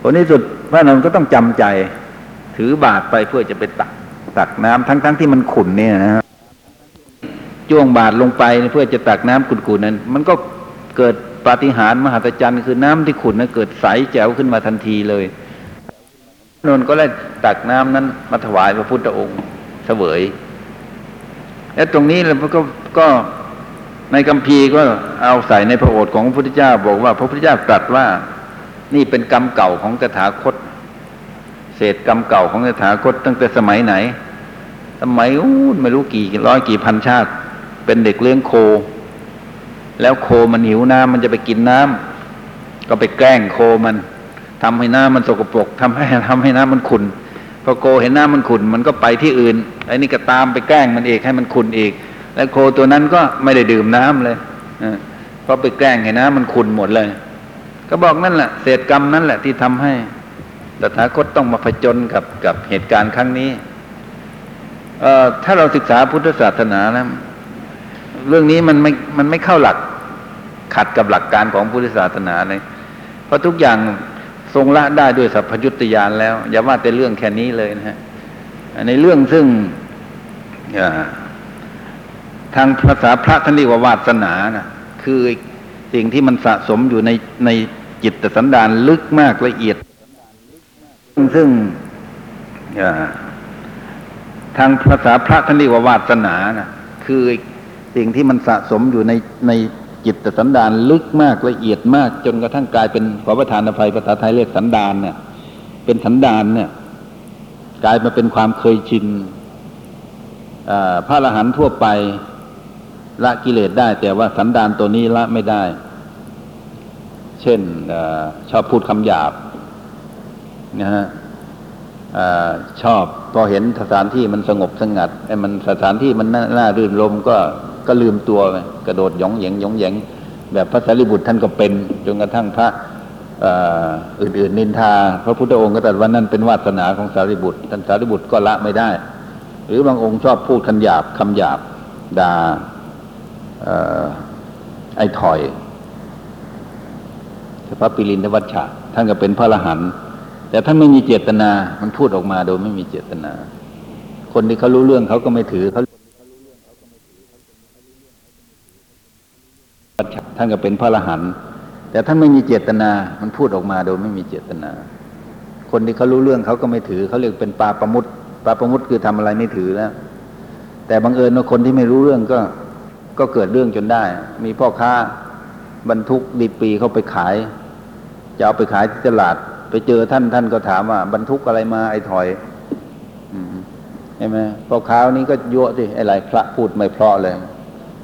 ผลที่สุดพระอานนท์ก็ต้องจำใจ ถือบาตรไปเพื่อจะไปตักตักน้ำทั้งๆทที่มันขุ่นเนี่ยนะฮะจ้วงบาตรลงไปเพื่อจะตักน้ำขุ่นๆนั้น มันก็เกิด ปาฏิหาริย์มหัศจรรย์คือน้ำที่ขุ่นนั้นเกิดใสแจ๋วขึ้นมาทันทีเลยนนก็เลยตักน้ำนั้นมาถวายพระพุทธองค์เสวย และตรงนี้เราก็ก็ในคัมภีร์ก็เอาใส่ในพระโอษฐ์ของพระพุทธเจ้า บอกว่า พระพุทธเจ้าตรัสว่า นี่เป็นกรรมเก่าของตถาคต เศษกรรมเก่าของตถาคต ตั้งแต่สมัยไหนสมัยอู้ไม่รู้กี่ร้อยกี่พันชาติ เป็นเด็กเลี้ยงโค แล้วโคมันหิวน้ำมันจะไปกินน้ำก็ไปแกล้งโคมันทำให้น้ำมันสกปรกทำให้ทำให้น้ำมันขุ่นพอโคเห็นน้ำมันขุ่นมันก็ไปที่อื่นไอ้นี่ก็ตามไปแกล้งมันเองให้มันขุ่นอีก แล้วโคตัวนั้นก็ไม่ได้ดื่มน้ำเลยเพราะไปแกล้งให้น้ำมันขุ่นหมดเลย ก็บอกนั่นแหละเศษกรรมนั่นแหละที่ทำให้ตถาคตต้องมาผจญกับกับเหตุการณ์ครั้งนี้เออถ้าเราศึกษาพุทธศาสนานะเรื่องนี้มันไม่มันไม่เข้าหลัก ขัดกับหลักการของพุทธศาสนาเลย เพราะทุกอย่างทรงละได้ด้วยสัพพยุตยานแล้ว อย่าว่าแต่เรื่องแค่นี้เลยนะฮะในเรื่องซึ่งทางภาษาพระท่านเรียกว่าวาสนานะคือสิ่งที่มันสะสมอยู่ในในจิตสันดานลึกมากละเอียด ซึ่งอ่าทางภาษาพระท่านเรียกว่าวาสนานะคือสิ่งที่มันสะสมอยู่ในใน จิตสันดานลึกมากละเอียดมาก จนกระทั่งกลายเป็นขอประทานอภัยภาษาไทยเรียกสันดานเนี่ย เป็นสันดานเนี่ย กลายมาเป็นความเคยชินอ่าพระอรหันต์ทั่วไป ละกิเลสได้ แต่ว่าสันดานตัวนี้ละไม่ได้ เช่นอชอบพูดคำหยาบนะฮะอชอบพอเห็นสถานที่มันสงบสงัดไอ้มันสถานที่มันน่ารื่นรมก็ ก็ลืมตัวไปกระโดดหยองเหยงหยองเหยงแบบพระสารีบุตรท่านก็เป็นจนกระทั่งพระอื่นๆนินทา พระพุทธองค์ก็ตรัสว่านั่นเป็นวาสนาของสารีบุตร ท่านสารีบุตรก็ละไม่ได้ หรือบางองค์ชอบพูดคำหยาบคำหยาบด่าเอ่อไอ้ถอยพระปิรินทวัชชะท่านก็เป็นพระอรหันต์แต่ท่านไม่มีเจตนา มันพูดออกมาโดยไม่มีเจตนา คนที่เขารู้เรื่องเขาก็ไม่ถือเขา ท่านก็เป็นพระอรหันต์แต่ท่านไม่มีเจตนา มันพูดออกมาโดยไม่มีเจตนา คนที่เขารู้เรื่องเขาก็ไม่ถือ เขาเรียกเป็นปาประมุตปาประมุตคือทำอะไรไม่ถือแล้ว แต่บังเอิญว่าคนที่ไม่รู้เรื่องก็ก็เกิดเรื่องจนได้ มีพ่อค้าบรรทุกดีปีเข้าไปขาย จะเอาไปขายที่ตลาด ไปเจอท่านท่านก็ถามว่า บรรทุกอะไรมาไอ้ถอยใช่ไหมพ่อค้านี้ก็ยั่วสิไอ้ไรพระพูดไม่เพราะเลย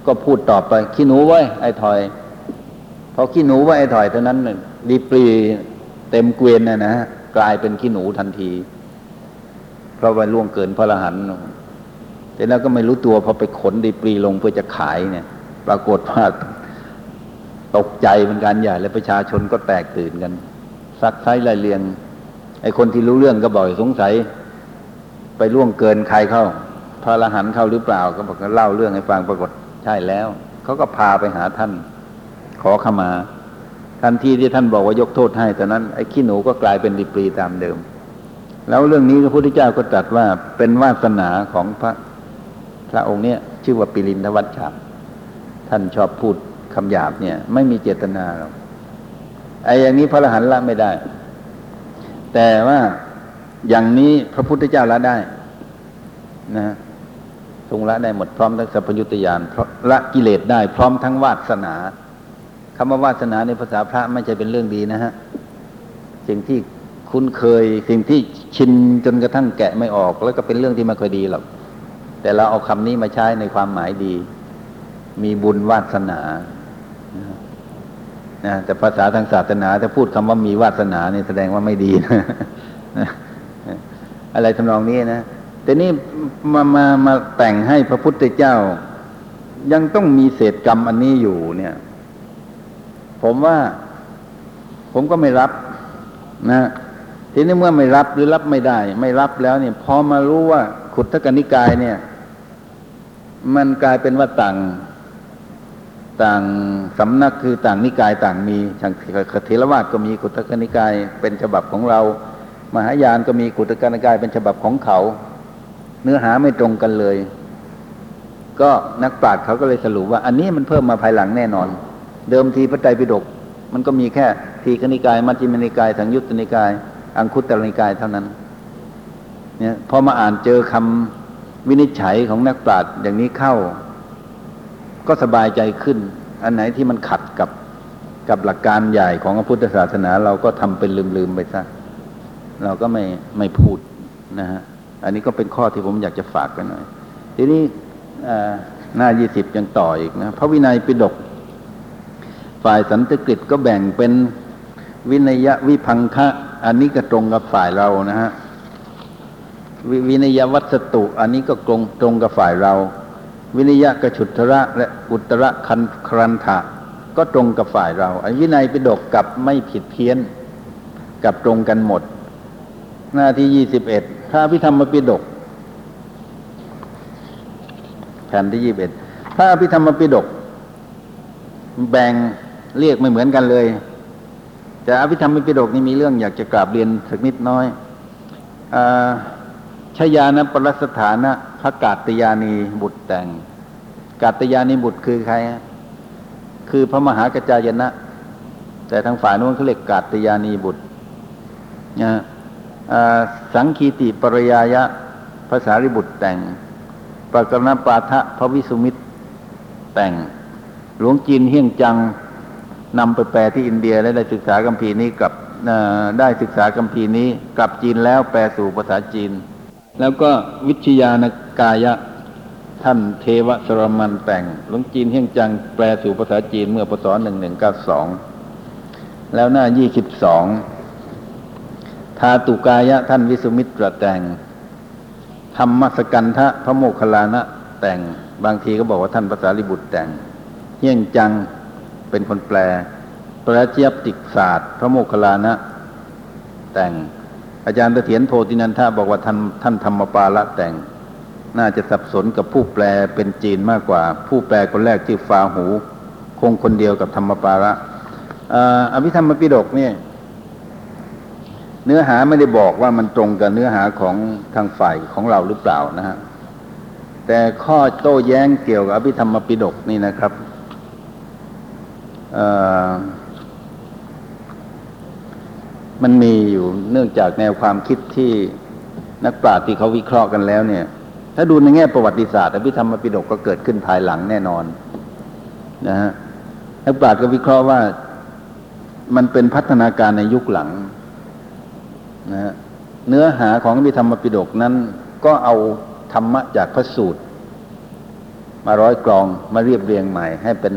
ก็พูดตอบไปขี้หนูไว้ไอ้ถอย พอขี้หนูไว้ไอ้ถอยเท่านั้นน่ะดีปรีเต็มเกวียนนะนะฮะกลายเป็นขี้หนูทันที เพราะว่าล่วงเกินพระรหันต์แต่แล้วก็ไม่รู้ตัวพอไปขนดีปรีลงเพื่อจะขายเนี่ย ปรากฏว่าตกใจเป็นการใหญ่และประชาชนก็แตกตื่นกัน ซักไซไล่เลียง ไอ้คนที่รู้เรื่องก็บอกสงสัย ไปล่วงเกินใครเข้า พระรหันต์เข้าหรือเปล่า ก็บอกเล่าเรื่องให้ฟังปรากฏใช่แล้วเขาก็พาไปหาท่าน อขมา ทันทีที่ท่านบอกว่ายกโทษให้ตอนนั้นไอ้ขี้หนูก็กลายเป็นดีปรีตามเดิม แล้วเรื่องนี้พระพุทธเจ้าก็ตรัสว่าเป็นวาสนาของพระพระองค์เนี้ยชื่อว่าปิรินทวัชชาท่านชอบพูดคำหยาบเนี่ย ไม่มีเจตนาหรอกไอ้อย่างนี้พระอรหันต์ละไม่ได้ แต่ว่าอย่างนี้พระพุทธเจ้าละได้ นะทรงละได้หมดพร้อมทั้งสัพพยุตยานพระละกิเลสได้พร้อมทั้งวาสนา คำว่าวาสนาในภาษาพระไม่ใช่เป็นเรื่องดีนะฮะสิ่งที่คุ้นเคยสิ่งที่ชินจนกระทั่งแกะไม่ออก แล้วก็เป็นเรื่องที่ไม่ค่อยดีหรอกแต่เราเอาคำนี้มาใช้ในความหมายดี มีบุญวาสนานะแต่ภาษาทางศาสนาถ้าพูดคำว่ามีวาสนาเนี่ยแสดงว่าไม่ดีนะอะไรทำนองนี้นะแต่นี่มามามาแต่งให้พระพุทธเจ้า ยังต้องมีเศษกรรมอันนี้อยู่เนี่ย ผมว่า ผมก็ไม่รับ นะทีนี้เมื่อไม่รับหรือรับไม่ได้ ไม่รับแล้วเนี่ยพอมารู้ว่าขุททกนิกายเนี่ย มันกลายเป็นว่าต่าง ต่างสำนักคือต่างนิกายต่างมีอย่างเทรวาสก็มีขุททกนิกาย เป็นฉบับของเรา มหายานก็มีขุททกนิกาย เป็นฉบับของเขา เนื้อหาไม่ตรงกันเลย ก็นักปราชญ์เขาก็เลยสรุปว่า อันนี้มันเพิ่มมาภายหลังแน่นอน เดิมทีพระไตรปิฎกมันก็มีแค่ทีคณิกาย มัชฌิมนิกาย สังยุตตนิกาย อังคุตตนิกายเท่านั้น เนี่ยพอมาอ่านเจอคำวินิจฉัยของนักปราชญ์อย่างนี้เข้า ก็สบายใจขึ้น อันไหนที่มันขัดกับกับหลักการใหญ่ของพระพุทธศาสนา เราก็ทำเป็นลืมๆไปซะเราก็ไม่ไม่พูดนะฮะอันนี้ก็เป็นข้อที่ผมอยากจะฝากกันหน่อย ทีนี้หน้ายี่สิบยังต่ออีกนะพระวินัยปิฎก ฝ่ายสันติกฤตก็แบ่งเป็นวินยวิพังคะอันนี้ก็ตรงกับฝ่ายเรานะฮะววินยวัสตุ อันนี้ก็ตรงตรงกับฝ่ายเรา วินยกฉุตระและอุตระคันครันทะก็ตรงกับฝ่ายเราอันวินัยปิฎกกับไม่ผิดเพี้ยนกับตรงกันหมด หน้าที่ยี่สิบเอ็ดพระพิธรรมปิฎกแผ่นที่ยี่สิบเอ็ดพระอภิธรรมปิฎกแบ่ง เรียกไม่เหมือนกันเลย แต่อภิธรรมปิฎกนี่มีเรื่องอยากจะกราบเรียนสักนิดน้อยอชยานะปรสถานะพระกาตยานีบุตรแต่ง กาตยานีบุตรคือใคร คือพระมหากระจายนะ แต่ทางฝ่ายโน้นเขาเรียกกาตยานีบุตรนะสังคีติปรยายะภาษาริบุตรแต่งปรกรณปาทะพระวิสุมิตรแต่ง หลวงจีนเฮียงจัง นำไปแปลที่อินเดียและได้ศึกษาคัมภีร์นี้กับได้ศึกษาคัมภีร์นี้กลับจีนแล้วแปลสู่ภาษาจีน แล้วก็วิชยานกายะท่านเทวสรมันแต่งหลวงจีนเฮียงจังแปลสู่ภาษาจีนเมื่อพศ1192 แล้วหน้า 22 ทาตุกายะท่านวิสุมิตรแต่ง ธรรมสกันทะพระโมคคัลลานะแต่ง บางทีก็บอกว่าท่านภาษาลิบุตรแต่ง เฮียงจัง เป็นคนแปลปราเจียบติกศาสตร์ พระโมคคัลลานะ แต่งอาจารย์เถียรโพธินันทะบอกว่าท่านท่านธรรมปาละแต่ง น่าจะสับสนกับผู้แปลเป็นจีนมากกว่า ผู้แปลคนแรกที่ฟาหู คงคนเดียวกับธรรมปาระอภิธรรมปิฎกเนี่ยเนื้อหาไม่ได้บอกว่ามันตรงกับเนื้อหาของทางฝ่ายของเราหรือเปล่านะฮะแต่ข้อโต้แย้งเกี่ยวกับอภิธรรมปิฎกนี่นะครับ มันมีอยู่เนื่องจากแนวความคิดที่นักปราชญ์ที่เขาวิเคราะห์กันแล้วเนี่ย ถ้าดูในแง่ประวัติศาสตร์อภิธรรมปิฎกก็เกิดขึ้นภายหลังแน่นอนนะฮะนักปราชญ์ก็วิเคราะห์ว่ามันเป็นพัฒนาการในยุคหลังนะฮะเนื้อหาของอภิธรรมปิฎกนั้น ก็เอาธรรมะจากพระสูตร มาร้อยกรองมาเรียบเรียงใหม่ ให้เป็น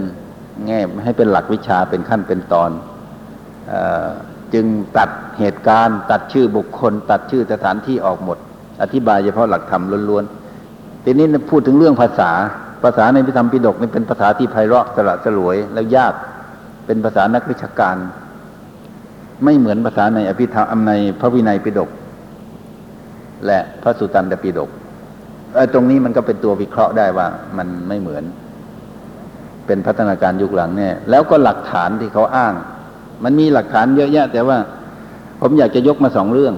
แง่ให้เป็นหลักวิชาเป็นขั้นเป็นตอนอจึงตัดเหตุการณ์ ตัดชื่อบุคคล ตัดชื่อสถานที่ออกหมด อธิบายเฉพาะหลักธรรมล้วนๆทีนี้พูดถึงเรื่องภาษา ภาษาในพิธรรมปิฎกนี่เป็นภาษาที่ไพเราะสละสลวยแล้วยากเป็นภาษานักวิชาการ ไม่เหมือนภาษาในอภิธรรมในพระวินัยปิฎกและพระสุตตันตปิฎกตรงนี้มันก็เป็นตัววิเคราะห์ได้ว่ามันไม่เหมือน เป็นพัฒนาการยุคหลังเนี่ย แล้วก็หลักฐานที่เขาอ้าง มันมีหลักฐานเยอะแยะ แต่ว่าผมอยากจะยกมาสองเรื่อง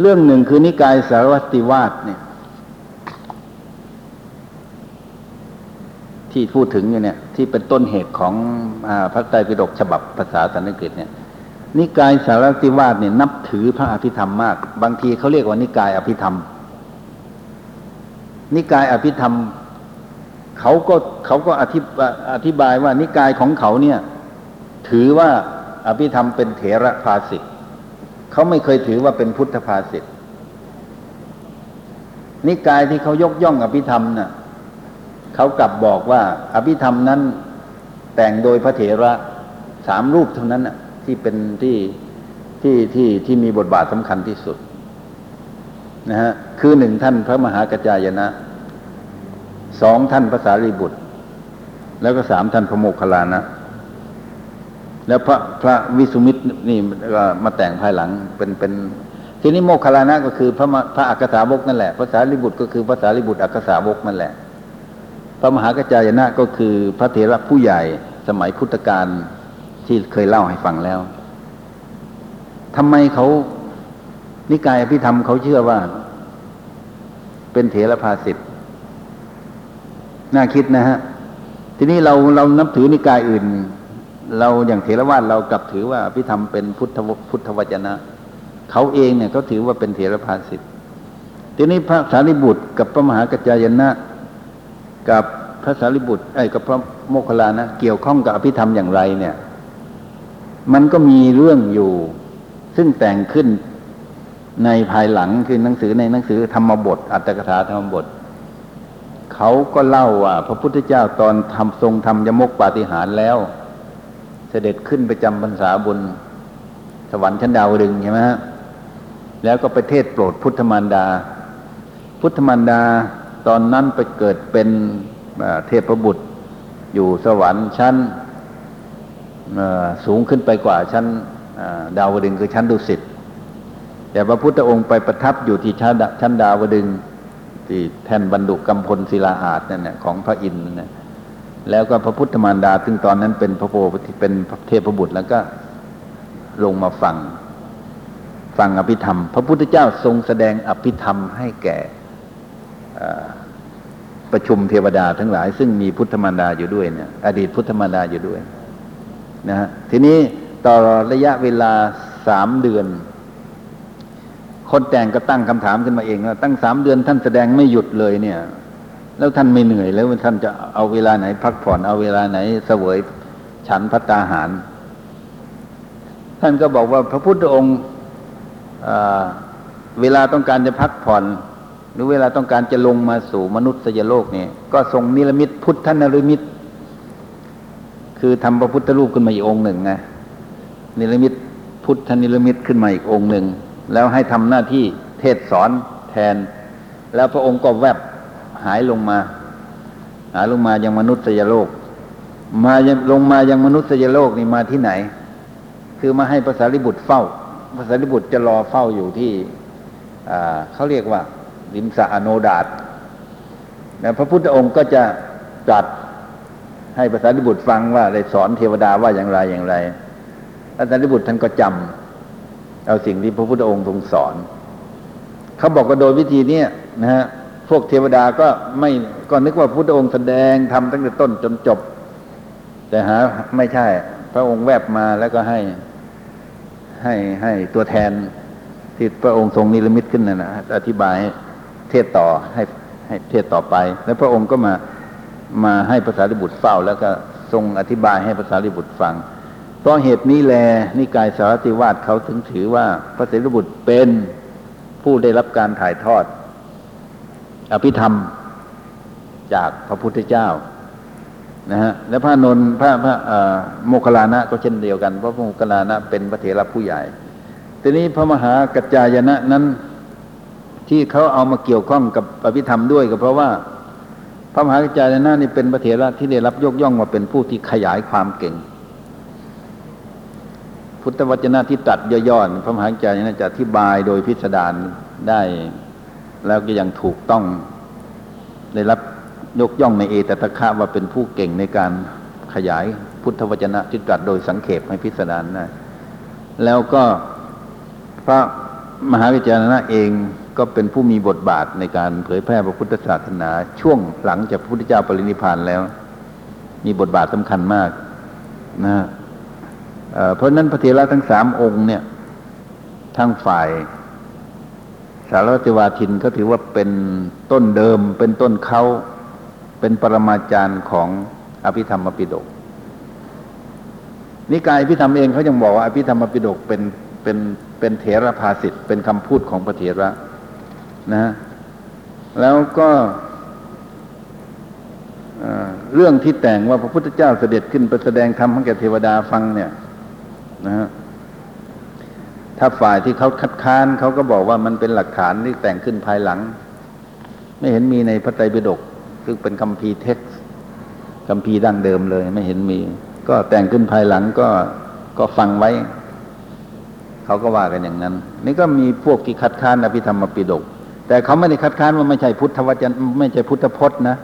เรื่องหนึ่งคือนิกายสารวัติวาสเนี่ย ที่พูดถึงอยู่เนี่ย ที่เป็นต้นเหตุของอพระไตรปิฎกฉบับภาษาสันสกฤตเนี่ย นิกายสารวัตติวาสเนี่ย นับถือพระอภิธรรมมาก บางทีเขาเรียกว่านิกายอภิธรรม นิกายอภิธรรม เขาก็เขาก็อธิบอธิบายว่านิกายของเขาเนี่ย ถือว่าอภิธรรมเป็นเถระภาสิทธ์เขาไม่เคยถือว่าเป็นพุทธภาสิทธ์นิกายที่เขายกย่องอภิธรรมน่ะเขากลับบอกว่า อภิธรรมนั้นแต่งโดยพระเถระสามรูปเท่านั้นน่ะ ที่เป็นที่ที่ที่ที่มีบทบาทสำคัญที่สุดนะฮะคือหนึ่งท่านพระมหากัจจายนะ สองท่านภาษารีบุตร แล้วก็สามท่านพระโมคคัลลานะ แล้วพระพระวิสุมิตรนี่ก็มาแต่งภายหลังเป็นเป็นทีนี้โมคคัลลานะก็คือพระพระอักษาวกนั่นแหละภาษาลิบุตรก็คือภาษาลิบุตรอักษาวกนั่นแหละ พระมหากัจจายนะก็คือพระเถระผู้ใหญ่สมัยพุทธกาลที่เคยเล่าให้ฟังแล้วทำไมเขานิกายอภิธรรมเขาเชื่อว่า เป็นเถระภาสิทธ์ น่าคิดนะฮะ ทีนี้เราเรานับถือนิกายอื่น เราอย่างเถรวาทเรากลับถือว่าอภิธรรมเป็นพุทธวพุทธวจนะ เขาเองเนี่ยเขาถือว่าเป็นเถรภาสิทธิ์ทีนี้พระสารีบุตร กับพระมหากัจจายนะ กับพระสารีบุตรไอ้กับพระโมคคัลลานะเกี่ยวข้องกับอภิธรรมอย่างไรเนี่ย มันก็มีเรื่องอยู่ ซึ่งแต่งขึ้นในภายหลังคือหนังสือในหนังสือธรรมบท อัตถกถาธรรมบท เขาก็เล่าว่า พระพุทธเจ้าตอนทำทรงทำยมกปาฏิหาริย์แล้ว เสด็จขึ้นไปจำพรรษาบนสวรรค์ชั้นดาวดึงใช่ไหมฮะแล้วก็ไปเทศโปรดพุทธมารดา พุทธมารดาตอนนั้นไปเกิดเป็นเทพบุตร อยู่สวรรค์ชั้นสูงขึ้นไปกว่าชั้นดาวดึงคือชั้นดุสิตแต่พระพุทธองค์ไปประทับอยู่ที่ชั้นชั้นดาวดึง ที่แท่นบรรดุกำพลศิลาอาจนั่นนะของพระอินทร์นะแล้วก็พระพุทธมารดาซึ่งตอนนั้นเป็นพระโพธิเป็นเทพบุตรแล้วก็ลงมาฟัง ฟังอภิธรรม พระพุทธเจ้าทรงแสดงอภิธรรมให้แก่ประชุมเทวดาทั้งหลาย ซึ่งมีพุทธมารดาอยู่ด้วยเนี่ยอดีตพุทธมารดาอยู่ด้วยนะฮะทีนี้ต่อระยะเวลาสามเดือน คนแต่งก็ตั้งคำถามขึ้นมาเองว่าตั้งสามเดือนท่านแสดงไม่หยุดเลยเนี่ย แล้วท่านไม่เหนื่อยแล้วท่านจะเอาเวลาไหน พักผ่อนเอาเวลาไหนเสวยฉันพัตตาหาร ท่านก็บอกว่าพระพุทธองค์เวลาต้องการจะพักผ่อน หรือเวลาต้องการจะลงมาสู่มนุษยโลกเนี่ยก็ทรงนิรมิตพุทธนรมิตคือทำพระพุทธรูปขึ้นมาอีกองค์หนึ่งไงนิรมิตพุทธนิรมิตขึ้นมาอีกองค์หนึ่ง แล้วให้ทำหน้าที่เทศสอนแทน แล้วพระองค์ก็แวบหายลงมา หายลงมายังมนุษยโลก มาลงมายังมนุษยโลกนี่มาที่ไหน คือมาให้ภาษาลิบุตรเฝ้าภาษาลิบุตรจะรอเฝ้าอยู่ที่เขาเรียกว่าลิมสะอโนดาตนะพระพุทธองค์ก็จะตรัสให้ภาษาลิบุตรฟังว่าได้สอนเทวดาว่าอย่างไรอย่างไรภาษาลิบุตรท่านก็จำ เอาสิ่งที่พระพุทธองค์ทรงสอน เขาบอกว่าโดยวิธีนี้นะฮะพวกเทวดาก็ไม่ก็นึกว่าพระพุทธองค์แสดงทำตั้งแต่ต้นจนจบ แต่หาไม่ใช่ พระองค์แวบมาแล้วก็ให้ให้ให้ตัวแทนที่พระองค์ทรงนิรมิตขึ้นนะนะอธิบายเทศต่อให้ให้เทศต่อไป แล้วพระองค์ก็มามาให้ภาษาลิบุตรเฝ้า แล้วก็ทรงอธิบายให้ภาษาลิบุตรฟัง ราะเหตุนี้แลนิกายสารติวาสเขาถึงถือว่าพระเสรีบุตรเป็นผู้ได้รับการถ่ายทอด อภิธรรมจากพระพุทธเจ้านะฮะและพระนนพระพระโมคคลานะก็เช่นเดียวกันเพราะพระโมคคลานะเป็นพระเถระผู้ใหญ่ทีนี้พระมหากัจจายนะนั้น ที่เขาเอามาเกี่ยวข้องกับอภิธรรมด้วยก็เพราะว่า พระมหากัจจายนะนี่เป็นพระเถระที่ได้รับยกย่องว่าเป็นผู้ที่ขยายความเก่ง พุทธวจนะที่ตัดย่อๆพระมหาจจายนะจะอธิบายโดยพิสดารได้ แล้วก็ยังถูกต้องได้รับยกย่องในเอตตะคะว่าเป็นผู้เก่งในการขยายพุทธวจนะที่ตรัสโดยสังเขปให้พิสดารได้แล้วก็พระมหาวิจารณะเองก็เป็นผู้มีบทบาทในการเผยแพร่พระพุทธศาสนา ช่วงหลังจากพระพุทธเจ้าปรินิพานแล้ว มีบทบาทสำคัญมากนะ เพราะนั้นพระเถระทั้งสามองค์เนี่ยทั้งฝ่าย สารวัตวาทินก็ถือว่าเป็นต้นเดิม เป็นต้นเขาเป็นปรมาจารย์ของอภิธรรมปิฎกนิกายอภิธรรมเองเขายังบอกว่าอภิธรรมปิฎกเป็นเป็นเป็นเถระภาสิทธ์เป็นคำพูดของพระเถระนะแล้วก็เรื่องที่แต่งว่าพระพุทธเจ้าเสด็จขึ้นไปแสดงธรรมให้แก่เทวดาฟังเนี่ย นะฮะถ้าฝ่ายที่เขาคัดค้านเขาก็บอกว่ามันเป็นหลักฐานที่แต่งขึ้นภายหลัง ไม่เห็นมีในพระไตรปิฎกซึ่งเป็นคำพีเท็กซ์คำพีดั้งเดิมเลย ไม่เห็นมี ก็แต่งขึ้นภายหลังก็ก็ฟังไว้ เขาก็ว่ากันอย่างนั้น นี่ก็มีพวกที่คัดค้านอภิธรรมปิฎกแต่เขาไม่ได้คัดค้านว่าไม่ใช่พุทธวจนะไม่ใช่พุทธพจน์นะ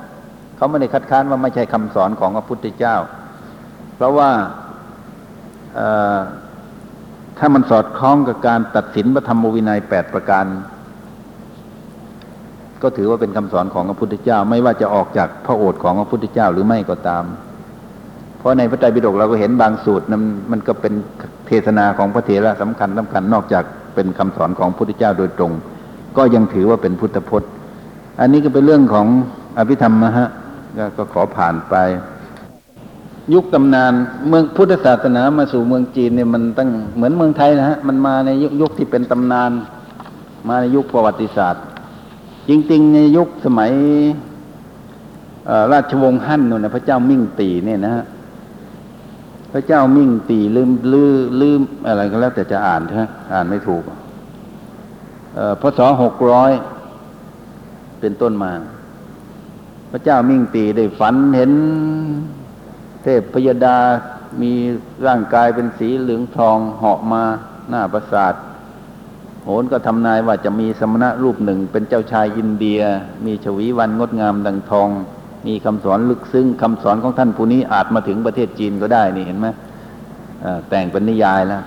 เขาไม่ได้คัดค้านว่าไม่ใช่คำสอนของพระพุทธเจ้า เพราะว่า ถ้ามันสอดคล้องกับการตัดสินพระธรรมวินัยแปดประการ ก็ถือว่าเป็นคำสอนของพระพุทธเจ้า ไม่ว่าจะออกจากพระโอษฐ์ของพระพุทธเจ้าหรือไม่ก็ตาม เพราะในพระไตรปิฎกเราก็เห็นบางสูตรนั้นมันก็เป็นเทศนาของพระเถระสำคัญสำคัญนอกจากเป็นคำสอนของพระพุทธเจ้าโดยตรง ก็ยังถือว่าเป็นพุทธพจน์ อันนี้ก็เป็นเรื่องของอภิธรรมนะฮะก็ขอผ่านไป ยุคตำนานเมืองพุทธศาสนามาสู่เมืองจีนเนี่ยมันตั้งเหมือนเมืองไทยนะฮะมันมาในยุคที่เป็นตำนาน มาในยุคประวัติศาสตร์ จริง ๆ ในยุคสมัยราชวงศ์ฮั่นนู่นนะพระเจ้ามิ่งตีเนี่ยนะฮะพระเจ้ามิ่งตีลืมลืมลืมอะไรก็แล้วแต่จะอ่านใช่ไหมอ่านไม่ถูกพศหกร้อยเป็นต้นมา พระเจ้ามิ่งตีได้ฝันเห็น เทพพยดามีร่างกายเป็นสีเหลืองทองเหาะมาหน้าปราสาทโหนก็ทำนายว่าจะมีสมณะรูปหนึ่งเป็นเจ้าชายอินเดีย มีชวีวันงดงามดังทอง มีคำสอนลึกซึ้งคำสอนของท่านผู้นี้อาจมาถึงประเทศจีนก็ได้นี่เห็นไหมแต่งเป็นนิยายแล้ว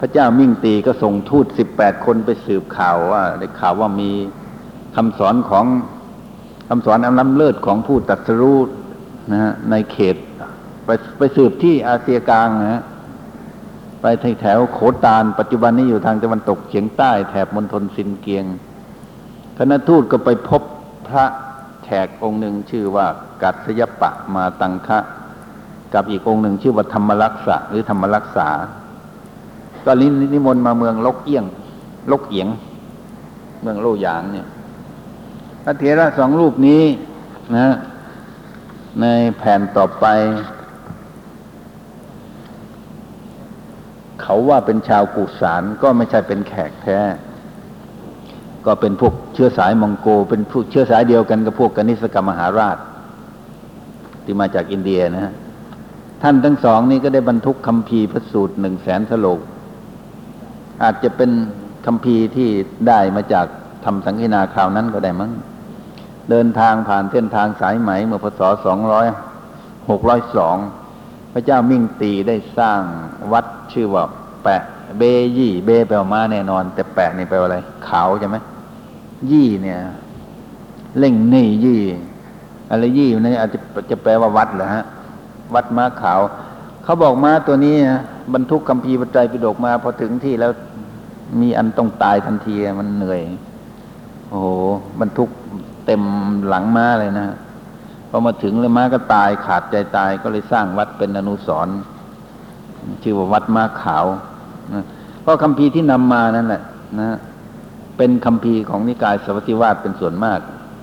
พระเจ้ามิ่งตีก็ส่งทูตสิบแปดคนไปสืบข่าวว่าได้ข่าวว่ามีคำสอนของคำสอนอันล้ำเลิศของผู้ตรัสรู้นะฮะในเขต ไปไปสืบที่อาเซียกลางนะฮะไปแถวโขตาน ปัจจุบันนี้อยู่ทางตะวันตกเฉียงใต้แถบมณฑลซินเกียงคณะทูตก็ไปพบพระแขกองค์หนึ่งชื่อว่ากัสยปะมาตังคะ กับอีกองค์หนึ่งชื่อว่าธรรมรักษะหรือธรรมรักษา ก็ลินิมนต์มาเมืองลกเอี้ยง ลกเอียง เมืองโลหยางเนี่ยพระเถระสองรูปนี้นะในแผ่นต่อไป เขาว่าเป็นชาวกุสานก็ไม่ใช่เป็นแขกแท้ ก็เป็นพวกเชื้อสายมองโก เป็นพวกเชื้อสายเดียวกันกับพวกกนิสกรรมมหาราช ที่มาจากอินเดียนะฮะท่านทั้งสองนี้ก็ได้บรรทุกคำพีร์พระสูตรหนึ่งแสนสโลก อาจจะเป็นคำพีร์ที่ได้มาจากทำสังฆนาคราวนั้นก็ได้มั้งเดินทางผ่านเส้นทางสายไหมเมื่อพศสองร้อยหกร้อยสอง พระเจ้ามิ่งตีได้สร้างวัดชื่อว่า แปะ เบยี่ เบแปลว่าม้าแน่นอน แต่แปะนี่แปลว่าอะไรขาวใช่ไหมยี่เนี่ย เล่งนี่ยี่อะไรยี่นี่อาจจะจะแปลว่าวัดเหรอฮะ วัดม้าขาว เขาบอกม้าตัวนี้บรรทุกคัมภีปัจจัยปิฎกมาพอถึงที่แล้วมีอันต้องตายทันทีมันเหนื่อย โอ้โหบรรทุกเต็มหลังม้าเลยนะ พอมาถึงแล้วม้าก็ตายขาดใจตายก็เลยสร้างวัดเป็นอนุสรณ์ชื่อว่าวัดม้าขาวนะเพราะคัมภีที่นำมานั่นแหละนะเป็นคัมภีของนิกายสวัสดิวาสเป็นส่วนมาก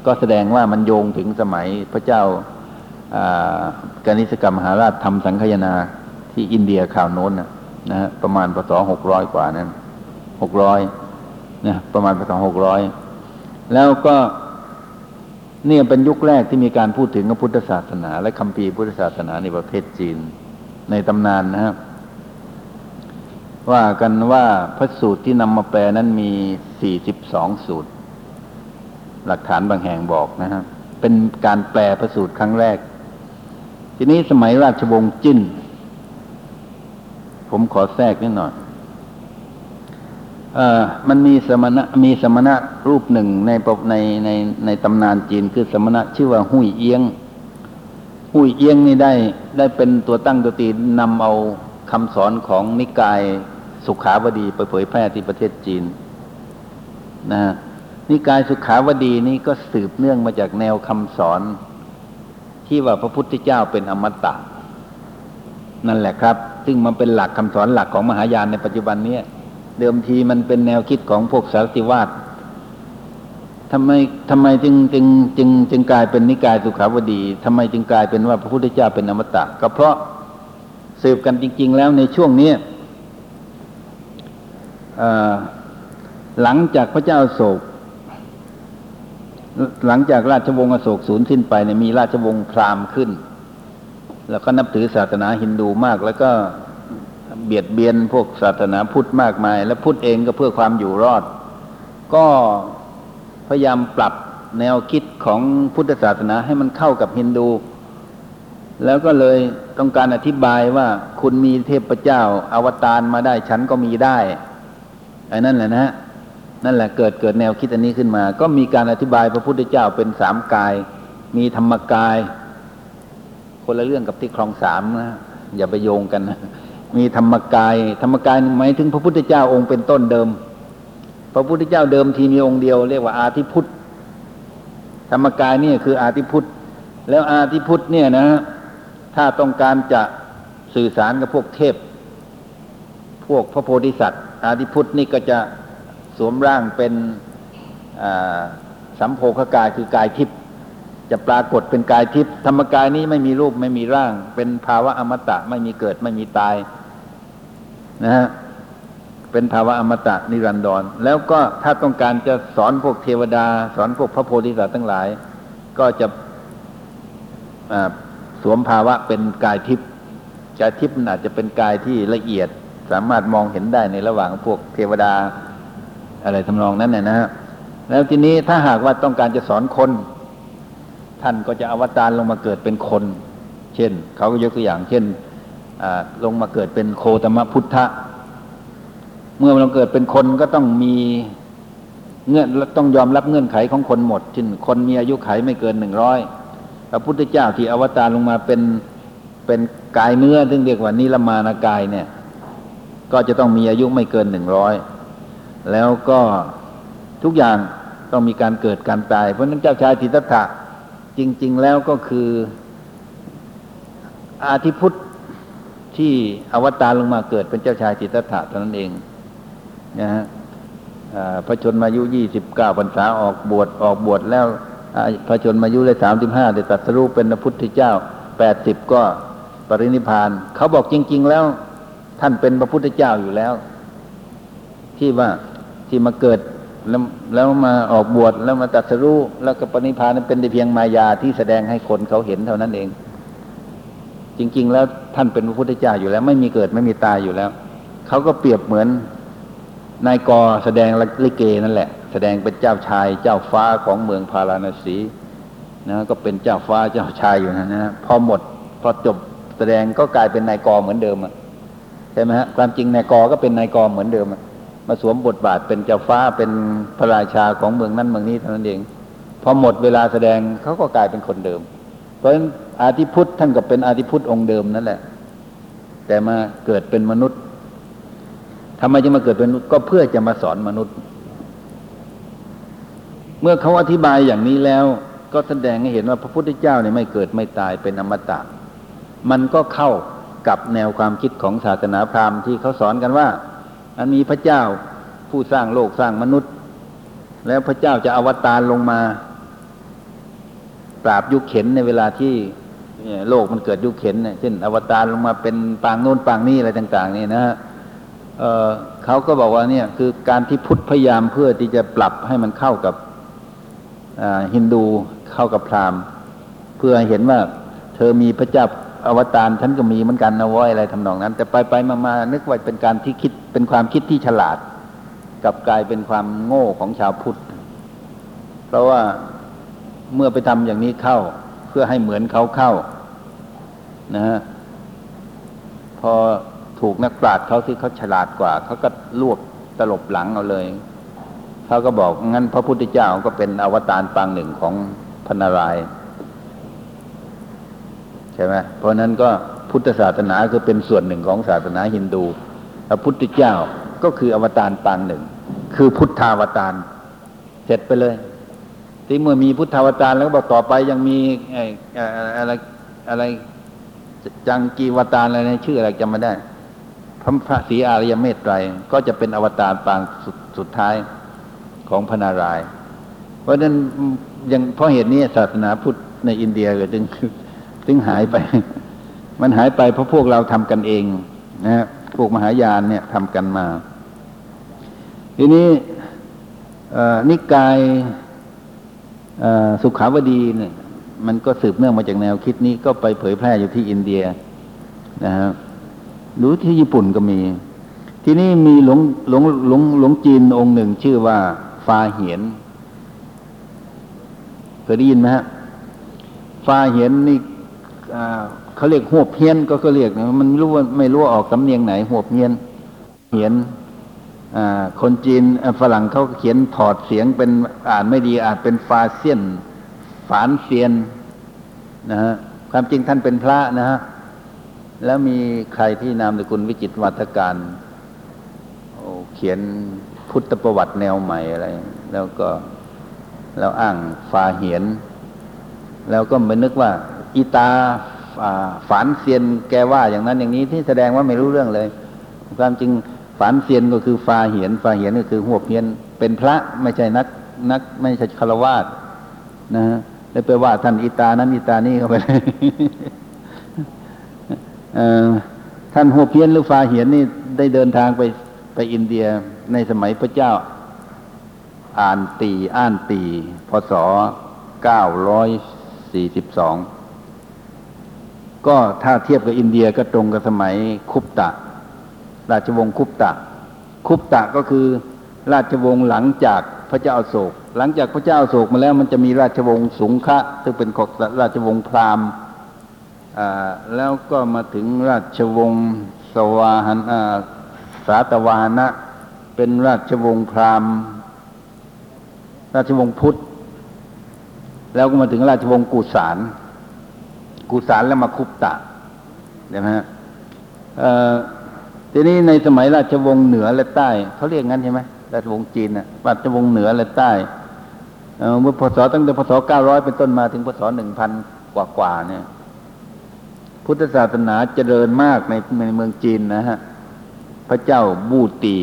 ก็แสดงว่ามันโยงถึงสมัยพระเจ้าอ่ากานิสกรรมมหาราชทำสังคยนาที่อินเดียข่าวโน้นนะนะฮะประมาณปศหกร้อยกว่านั้นหกร้อยนะประมาณปศหกร้อยแล้วก็ เนี่ยเป็นยุคแรกที่มีการพูดถึงพระพุทธศาสนา และคัมภีร์พุทธศาสนาในประเทศจีนในตำนานนะครับว่ากันว่าพระสูตรที่นำมาแปลนั้นมี 42 สูตร หลักฐานบางแห่งบอกนะครับเป็นการแปลพระสูตรครั้งแรก ทีนี้สมัยราชวงศ์จิ้น ผมขอแทรกนิดหน่อย มันมีสมณะมีสมณะรูปหนึ่งในปกในในในตำนานจีนคือสมณะชื่อว่าหุยเอียงหุยเอียงนี่ได้ได้เป็นตัวตั้งตัวตีนำเอาคำสอนของนิกายสุขาวดีไปเผยแพร่ที่ประเทศจีนนะฮะนิกายสุขาวดีนี่ก็สืบเนื่องมาจากแนวคำสอน ที่ว่าพระพุทธเจ้าเป็นอมตะ นั่นแหละครับ ซึ่งมันเป็นหลักคำสอนหลักของมหายานในปัจจุบันเนี้ย เดิมทีมันเป็นแนวคิดของพวกสารติวาสทำไมทำไมจึงจึงจึงจึงกลายเป็นนิกายสุขาวดีทำไมจึงกลายเป็นว่าพระพุทธเจ้าเป็นอมตะ ก็เพราะสืบกันจริง ๆ แล้วในช่วงนี้หลังจากพระเจ้าโศก หลังจากราชวงศ์อโศกสูญสิ้นไปเนี่ยมีราชวงศ์พราหมณ์ขึ้น แล้วก็นับถือศาสนาฮินดูมาก แล้วก็ เบียดเบียนพวกศาสนาพุทธมากมาย และพุทธเองก็เพื่อความอยู่รอด ก็พยายามปรับแนวคิดของพุทธศาสนาให้มันเข้ากับฮินดู แล้วก็เลยต้องการอธิบายว่าคุณมีเทพเจ้าอวตารมาได้ฉันก็มีได้ไอ้นั่นแหละนะฮะนั่นแหละเกิดเกิดแนวคิดอันนี้ขึ้นมา ก็มีการอธิบายพระพุทธเจ้าเป็นสามกาย มีธรรมกาย คนละเรื่องกับที่คลองสามนะอย่าไปโยงกันนะ มีธรรมกาย ธรรมกายหมายถึงพระพุทธเจ้าองค์เป็นต้นเดิม พระพุทธเจ้าเดิมทีมีองค์เดียวเรียกว่าอาทิพุทธธรรมกายนี่คืออาทิพุทธแล้วอาทิพุทธเนี่ยนะ ถ้าต้องการจะสื่อสารกับพวกเทพ พวกพระโพธิสัตว์ อาทิพุทธนี่ก็จะสวมร่างเป็นสัมโพคกายคือกายทิพย์จะปรากฏเป็นกายทิพย์ธรรมกายนี้ไม่มีรูปไม่มีร่าง เป็นภาวะอมตะไม่มีเกิดไม่มีตาย นะฮะเป็นภาวะอมตะนิรันดร แล้วก็ถ้าต้องการจะสอนพวกเทวดา สอนพวกพระโพธิสัตว์ทั้งหลาย ก็จะสวมภาวะเป็นกายทิพย์กายทิพย์อาจจะเป็นกายที่ละเอียด สามารถมองเห็นได้ในระหว่างพวกเทวดาอะไรทำนองนั้นเนี่ยนะฮะแล้วทีนี้ถ้าหากว่าต้องการจะสอนคน ท่านก็จะอวตารลงมาเกิดเป็นคน เช่น เขาก็ยกตัวอย่าง เช่น ลงมาเกิดเป็นโคตมพุทธะ เมื่อเราเกิดเป็นคนก็ต้องมีเงื่อนต้องยอมรับเงื่อนไขของคนหมดเช่นคนมีอายุไขไม่เกินหนึ่งร้อยพระพุทธเจ้าที่อวตารลงมาเป็นเป็นกายเนื้อซึ่งเรียกว่านิรมานากายเนี่ย ก็จะต้องมีอายุไม่เกินหนึ่งร้อยแล้วก็ทุกอย่างต้องมีการเกิดการตาย เพราะฉะนั้นเจ้าชายทิตถะจริง ๆ แล้วก็คืออาทิพุทธ ที่อวตารลงมาเกิดเป็นเจ้าชายจิตตถะเท่านั้นเองนะฮะพระชนมายุยี่สิบเก้าพรรษาออกบวชออกบวชแล้วพระชนมายุได้สามสิบห้าได้ตรัสรู้เป็นพระพุทธเจ้าแปดสิบก็ปรินิพานเขาบอกจริง ๆ แล้ว ท่านเป็นพระพุทธเจ้าอยู่แล้ว ที่ว่าที่มาเกิดแล้วแล้วมาออกบวชแล้วมาตรัสรู้แล้วก็ปรินิพพานนั้นเป็นแต่เพียงมายาที่แสดงให้คนเขาเห็นเท่านั้นเอง จริง ๆ แล้วท่านเป็นพระพุทธเจ้าอยู่แล้ว ไม่มีเกิดไม่มีตายอยู่แล้ว เขาก็เปรียบเหมือนนายกอแสดงลิเกนั่นแหละ แสดงเป็นเจ้าชาย เจ้าฟ้าของเมืองพาราณสีนะก็เป็นเจ้าฟ้าเจ้าชายอยู่นะนะพอหมดพอจบแสดงก็กลายเป็นนายกอเหมือนเดิมอะใช่ไหมฮะความจริงนายกอก็เป็นนายกอเหมือนเดิมอะมาสวมบทบาทเป็นเจ้าฟ้าเป็นพระราชาของเมืองนั้นเมืองนี้เท่านั้นเองพอหมดเวลาแสดงเขาก็กลายเป็นคนเดิม เพราะฉะนั้น อาทิพุทธท่านก็เป็นอาทิพุทธองค์เดิมนั่นแหละ แต่มาเกิดเป็นมนุษย์ทำไมจะมาเกิดเป็นมนุษย์ก็เพื่อจะมาสอนมนุษย์ เมื่อเขาอธิบายอย่างนี้แล้ว ก็แสดงให้เห็นว่าพระพุทธเจ้าเนี่ยไม่เกิดไม่ตายเป็นอมตะ มันก็เข้ากับแนวความคิดของศาสนาพราหมณ์ที่เขาสอนกันว่าอันมีพระเจ้าผู้สร้างโลกสร้างมนุษย์ แล้วพระเจ้าจะอวตารลงมาปราบยุคเข็นในเวลาที่ โลกมันเกิดยุคเข็นเนี่ยเช่น อวตารลงมาเป็นปางโน้นปางนี้อะไรต่าง ๆ นี่นะฮะเเขาก็บอกว่าเนี่ยคือการที่พุทธพยายามเพื่อที่จะปรับให้มันเข้ากับฮินดูเข้ากับพราหมณ์ เพื่อเห็นว่าเธอมีพระเจ้าอวตารฉันก็มีเหมือนกันนะว้ยอะไรทำนองนั้น แต่ไปไปมามานึกว่าเป็นการที่คิดเป็นความคิดที่ฉลาดกับกลายเป็นความโง่ของชาวพุทธ เพราะว่าเมื่อไปทำอย่างนี้เข้า เพื่อให้เหมือนเขาเข้า นะฮะพอถูกนักปราชญ์เขาที่เขาฉลาดกว่า เขาก็ลวกตลบหลังเอาเลยเขาก็บอกงั้นพระพุทธเจ้าก็เป็นอวตารปางหนึ่งของพนารายใช่ไหมเพราะนั้นก็พุทธศาสนาคือเป็นส่วนหนึ่งของศาสนาฮินดูพระพุทธเจ้าก็คืออวตารปางหนึ่ง คือพุทธาวตารเสร็จไปเลยที่เมื่อมีพุทธาวตารแล้วบอกต่อไปยังมีอะไรอะไร จังกีวตารอะไรนะชื่ออะไรจำไม่ได้พระพระศรีอริยเมตไตรก็จะเป็นอวตารปางสุดสุดท้ายของพระนารายณ์เพราะฉะนั้นยังเพราะเหตุนี้ศาสนาพุทธในอินเดียก็จึงจึงหายไป มันหายไปเพราะพวกเราทำกันเองนะฮะพวกมหายานเนี่ยทำกันมา ทีนี้นิกายสุขาวดีเนี่ย มันก็สืบเนื่องมาจากแนวคิดนี้ก็ไปเผยแพร่อยู่ที่อินเดียนะฮะหรือที่ญี่ปุ่นก็มี ที่นี่มีหลวงหลวงหลวงหลวงจีนองค์หนึ่งชื่อว่าฟาเหียนเคยได้ยินไหมฮะฟาเหียนนี่เขาเรียกหัวเพี้ยนก็เขาเรียกนะมันรู้ว่าไม่รู้ว่าออกสำเนียงไหนหัวเพี้ยนเหียนคนจีนฝรั่งเขาเขียนถอดเสียงเป็นอ่านไม่ดีอาจเป็นฟาเซียน ฝานเซียนนะฮะความจริงท่านเป็นพระนะฮะแล้วมีใครที่นามสกุลวิจิตวัฒการเขียนพุทธประวัติแนวใหม่อะไร แล้วก็แล้วอ้างฟาเหียน แล้วก็ไปนึกว่า อีตาอ่าฝานเซียนแกว่าอย่างนั้นอย่างนี้ที่แสดงว่าไม่รู้เรื่องเลย ความจริงฝานเซียนก็คือฟาเหียนฟาเหียนก็คือหัวเพียนเป็นพระไม่ใช่นักนักไม่ใช่คารวาสนะฮะ แล้วไปว่าท่านอีตานั้นอีตานี่เข้าไปเลยท่านหัวเพียนหรือฟาเหียนนี่ได้เดินทางไปไปอินเดียในสมัยพระเจ้าอ่านตีอ่านตีพศเก้าร้อยสี่สิบสองก็ถ้าเทียบกับอินเดียก็ตรงกับสมัยคุปตะ ราชวงศ์คุปตะ คุปตะก็คือราชวงศ์หลังจากพระเจ้าอโศก หลังจากพระเจ้าโศกมาแล้วมันจะมีราชวงศ์สุงคะซึ่งเป็นของราชวงศ์พราหมณ์แล้วก็มาถึงราชวงศ์สวาหนาสาตวานะ เป็นราชวงศ์พราหมณ์ ราชวงศ์พุทธ แล้วก็มาถึงราชวงศ์กุสานกุสานแล้วมาคุปตะใช่ไหมฮะทีนี้ในสมัยราชวงศ์เหนือและใต้เขาเรียกงั้นใช่ไหมราชวงศ์จีนนะราชวงศ์เหนือและใต้ เออเมื่อพศตั้งแต่พศ900เป็นต้นมาถึงพศ1000กว่ากว่าเนี่ย พุทธศาสนาเจริญมากในในเมืองจีนนะฮะพระเจ้าบูตี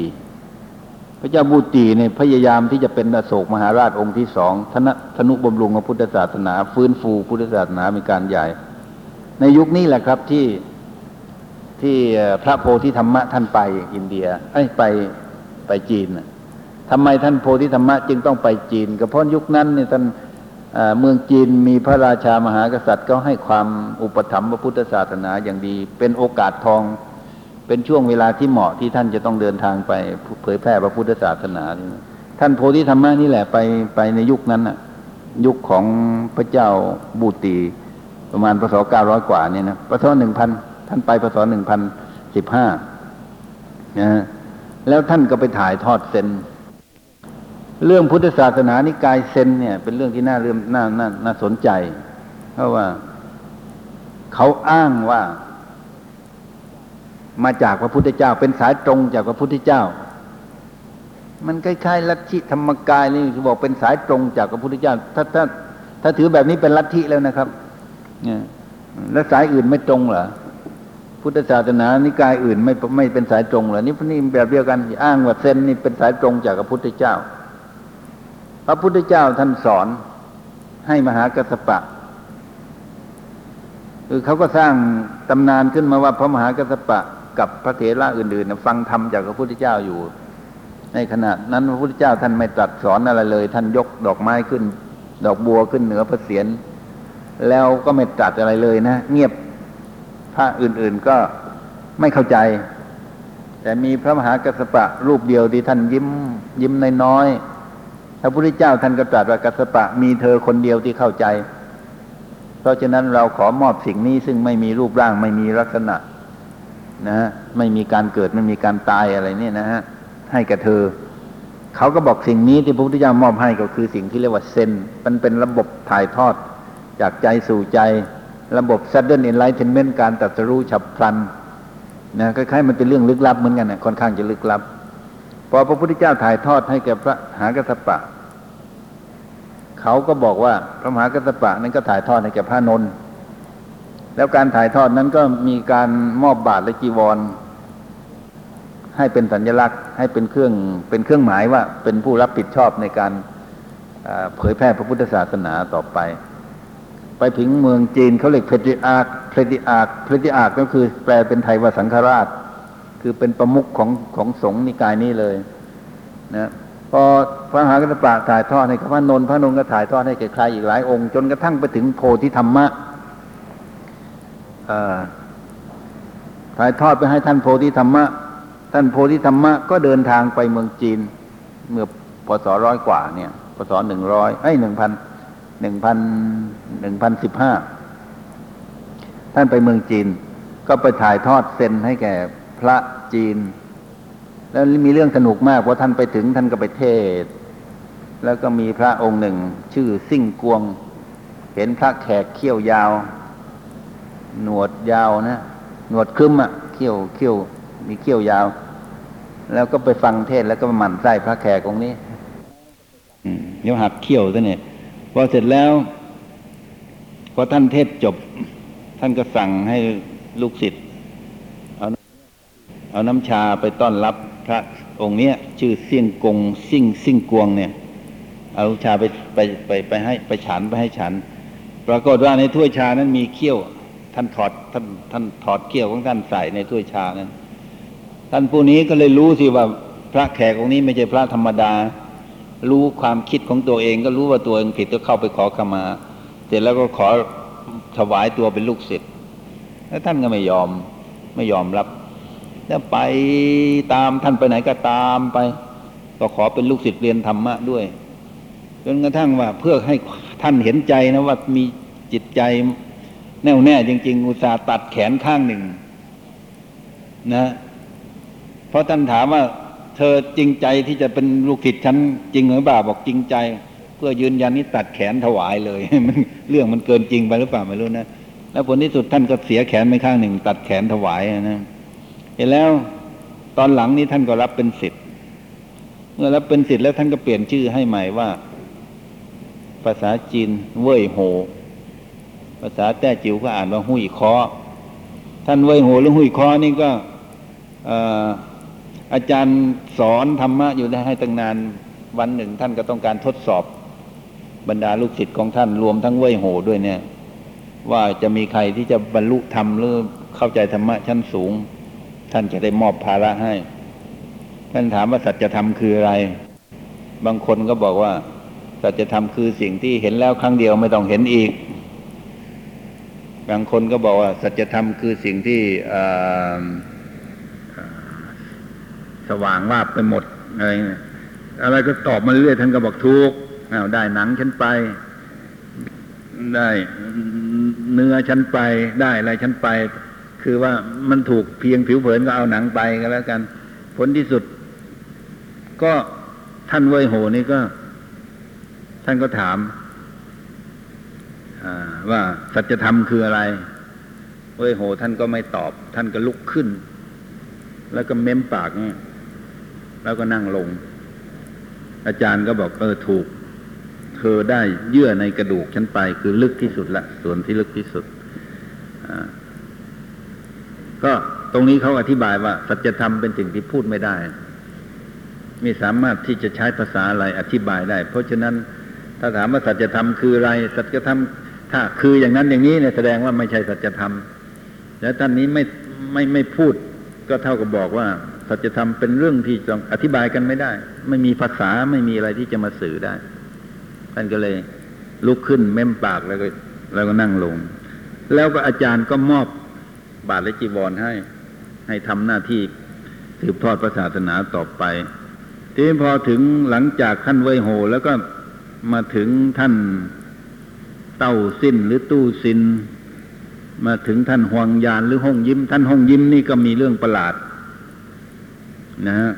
พระเจ้าบูตีเนี่ยพยายามที่จะเป็นอโศกมหาราชองค์ที่สองธนธนุบำรุงพระพุทธศาสนา ฟื้นฟูพุทธศาสนามีการใหญ่ ในยุคนี้แหละครับที่ที่พระโพธิธรรมะท่านไปอินเดียเอ้ไปไปจีนนะ ทำไมท่านโพธิธรรมะจึงต้องไปจีน ก็เพราะยุคนั้นเนี่ยท่านเมืองจีนมีพระราชามหากษัตริย์ก็ให้ความอุปถัมภ์พระพุทธศาสนาอย่างดี เป็นโอกาสทอง เป็นช่วงเวลาที่เหมาะที่ท่านจะต้องเดินทางไปเผยแพร่พระพุทธศาสนา ท่านโพธิธรรมะนี่แหละไปไปในยุคนั้นน่ะ ยุคของพระเจ้าบูตีประมาณพศเก้าร้อยกว่าเนี่ยนะพศหนึ่งพันท่านไปพศหนึ่งพันสิบห้านะฮะแล้วท่านก็ไปถ่ายทอดเซน เรื่องพุทธศาสนานิกายเซนเนี่ยเป็นเรื่องที่น่าเรื่มน่าน่าน่าสนใจ เพราะว่าเขาอ้างว่า มาจากพระพุทธเจ้า เป็นสายตรงจากพระพุทธเจ้า มันคล้ายๆลัทธิธรรมกายนี่บอกเป็นสายตรงจากพระพุทธเจ้า ถ้าถ้าถ้าถือแบบนี้เป็นลัทธิแล้วนะครับเนี่ยแล้วสายอื่นไม่ตรงเหรอพุทธศาสนานิกายอื่นไม่ไม่เป็นสายตรงเหรอนี่นี่แบบเดียวกัน อ้างว่าเซนนี่เป็นสายตรงจากพระพุทธเจ้า พระพุทธเจ้าท่านสอนให้มหากัสปะคือเขาก็สร้างตำนานขึ้นมาว่าพระมหากัสปะกับพระเถระอื่นๆฟังธรรมจากพระพุทธเจ้าอยู่ ในขณะนั้นพระพุทธเจ้าท่านไม่ตรัสสอนอะไรเลย ท่านยกดอกไม้ขึ้น ดอกบัวขึ้นเหนือพระเศียรแล้วก็ไม่ตรัสอะไรเลยนะ เงียบพระอื่นๆก็ไม่เข้าใจ แต่มีพระมหากัสสปะรูปเดียวที่ท่านยิ้มยิ้มน้อยๆ พระพุทธเจ้าท่านก็ตรัสว่ากัสสปะมีเธอคนเดียวที่เข้าใจ เพราะฉะนั้นเราขอมอบสิ่งนี้ซึ่งไม่มีรูปร่างไม่มีลักษณะ นะฮะไม่มีการเกิดไม่มีการตายอะไรเนี่ยนะฮะให้กับเธอ เขาก็บอกสิ่งนี้ที่พระพุทธเจ้ามอบให้ก็คือสิ่งที่เรียกว่าเซนมันเป็นระบบถ่ายทอด จากใจสู่ใจ ระบบ sudden enlightenment การตรัสรู้ฉับพลันนะคล้ายๆมันเป็นเรื่องลึกลับเหมือนกันนะค่อนข้างจะลึกลับพอพระพุทธเจ้าถ่ายทอดให้แก่พระหากัสสปะ เขาก็บอกว่าพระมหากัสปะนั้นก็ถ่ายทอดให้แก่พระนนท์แล้วการถ่ายทอดนั้นก็มีการมอบบาตรและจีวร ให้เป็นสัญลักษณ์ ให้เป็นเครื่องเป็นเครื่องหมายว่าเป็นผู้รับผิดชอบในการเผยแพร่พระพุทธศาสนาต่อไป ไปถึงเมืองจีนเขาเรียก patriarch patriarch patriarch ก็คือแปลเป็นไทยว่าสังฆราช คือเป็นประมุขของของสงฆ์นิกายนี้เลยนะ พอพระมหากัสสปะถ่ายทอดให้กับพระนนท์พระนนท์ก็ถ่ายทอดให้แก่ใครอีกหลายองค์ จนกระทั่งไปถึงโพธิธรรมะถ่ายทอดไปให้ท่านโพธิธรรมะ ท่านโพธิธรรมะก็เดินทางไปเมืองจีน เมื่อพศร้อยกว่าเนี่ยพศหนึ่งร้อยไอ้หนึ่งพันหนึ่งพันหนึ่งพันสิบห้าท่านไปเมืองจีน ก็ไปถ่ายทอดเซนให้แก่พระจีน แล้วมีเรื่องสนุกมากเพราะท่านไปถึงท่านก็ไปเทศ แล้วก็มีพระองค์หนึ่ง ชื่อซิ่งกวง เห็นพระแขกเขี้ยวยาว หนวดยาวนะ หนวดครึ้มอะเขี้ยวเขี้ยวมีเขี้ยวยาว แล้วก็ไปฟังเทศแล้วก็หมั่นไส้พระแขกองนี้เดี๋ยวหักเขี้ยวซะเนี่ยพอเสร็จแล้วพอท่านเทศจบ ท่านก็สั่งให้ลูกศิษย์เอาเอาน้ำชาไปต้อนรับ พระองค์เนี้ยชื่อเสี่ยงกงซิ่งซิ่งกวงเนี่ย เอาชาไปไปไปไปให้ไปฉันไปให้ฉัน ปรากฏว่าในถ้วยชานั้นมีเขี้ยว ท่านถอดท่านท่านถอดเขี้ยวของท่านใส่ในถ้วยชานั้น ท่านผู้นี้ก็เลยรู้สิว่าพระแขกองค์นี้ไม่ใช่พระธรรมดา รู้ความคิดของตัวเอง ก็รู้ว่าตัวเองผิดก็เข้าไปขอขมาเสร็จแล้วก็ขอถวายตัวเป็นลูกศิษย์แล้วท่านก็ไม่ยอมไม่ยอมรับ แล้วไปตามท่านไปไหนก็ตามไปไป ก็ขอเป็นลูกศิษย์เรียนธรรมะด้วย จนกระทั่งว่าเพื่อให้ท่านเห็นใจนะว่ามีจิตใจแน่วแน่จริง ๆ อุตส่าห์ตัดแขนข้างหนึ่ง นะ เพราะท่านถามว่าเธอจริงใจที่จะเป็นลูกศิษย์ฉันจริงหรือเปล่าบอกจริงใจ เพื่อยืนยันนี้ตัดแขนถวายเลยมันเรื่องมันเกินจริงไปหรือเปล่าไม่รู้นะแล้วผลที่สุดท่านก็เสียแขนไปข้างหนึ่ง ตัดแขนถวายนะ เห็นแล้วตอนหลังนี้ท่านก็รับเป็นศิษย์เมื่อรับเป็นศิษย์แล้วท่านก็เปลี่ยนชื่อให้ใหม่ว่า ภาษาจีนเว่ยโห ภาษาแต้จิ๋วก็อ่านว่าหุยคอท่านเว่ยโหหรือหุยคอนี่ก็เอ่ออาจารย์สอนธรรมะอยู่ได้ให้ตั้งนานวันหนึ่ง ท่านก็ต้องการทดสอบบรรดาลูกศิษย์ของท่านรวมทั้งเว่ยโหด้วยเนี่ย ว่าจะมีใครที่จะบรรลุธรรมหรือเข้าใจธรรมะชั้นสูง ท่านจะได้มอบภาระให้ ท่านถามว่าสัจธรรมคืออะไร บางคนก็บอกว่า สัจธรรมคือสิ่งที่เห็นแล้วครั้งเดียวไม่ต้องเห็นอีก บางคนก็บอกว่า สัจธรรมคือสิ่งที่สว่างว่าบไปหมดอะไรอะไรก็ตอบมาเรื่อยท่านก็บอกทุกอ้าได้หนังฉันไป ได้เนื้อฉันไป ได้อะไรฉันไป คือว่ามันถูกเพียงผิวเผินก็เอาหนังไปก็แล้วกัน ผลที่สุด ก็ท่านเวยโหนี่ก็ ท่านก็ถามว่าสัจธรรมคืออะไร เวยโห ท่านก็ไม่ตอบ ท่านก็ลุกขึ้น แล้วก็เม้มปากเนี่ยแล้วก็นั่งลง อาจารย์ก็บอกเออถูก เธอได้เยื่อในกระดูกฉันไป คือลึกที่สุดละส่วนที่ลึกที่สุด ตรงนี้เขาอธิบายว่า สัจธรรมเป็นสิ่งที่พูดไม่ได้ ไม่สามารถที่จะใช้ภาษาอะไรอธิบายได้ เพราะฉะนั้นถ้าถามว่าสัจธรรมคืออะไร สัจธรรม ถ้าคืออย่างนั้นอย่างนี้เนี่ยแสดงว่าไม่ใช่สัจธรรม แล้วท่านนี้ไม่ไม่ไม่พูด ก็เท่ากับบอกว่า สัจธรรมเป็นเรื่องที่ต้องอธิบายกันไม่ได้ ไม่มีภาษาไม่มีอะไรที่จะมาสื่อได้ท่านก็เลย ลุกขึ้นเม้มปากแล้วก็ แล้วก็นั่งลง แล้วก็อาจารย์ก็มอบบาตรและจีวรให้ ให้ทำหน้าที่สืบทอดพระศาสนาต่อไป ทีนี้พอถึงหลังจากท่านเวยโห แล้วก็มาถึงท่านเต้าสิ้นหรือตู้สิน มาถึงท่านหวงยานหรือห้องยิ้ม ท่านห้องยิ้มนี่ก็มีเรื่องประหลาด นะฮะ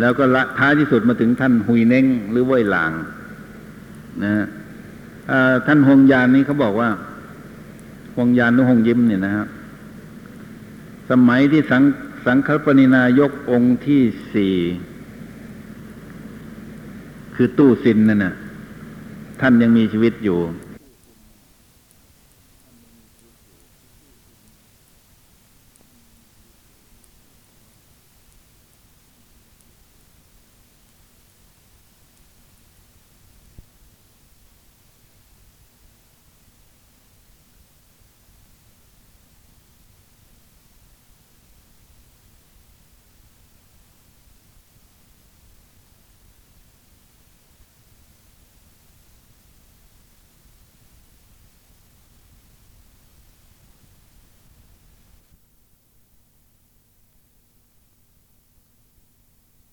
แล้วก็ละท้ายที่สุดมาถึงท่านหุยเน้งหรือเว่ยหลาง นะฮะท่านหวงยานนี้เขาบอกว่าหวงยานหรือห้องยิ้มเนี่ยนะฮะ สมัยที่สังสังคปรินายกองค์ที่สี่คือตู้ซินนั่นน่ะ ท่านยังมีชีวิตอยู่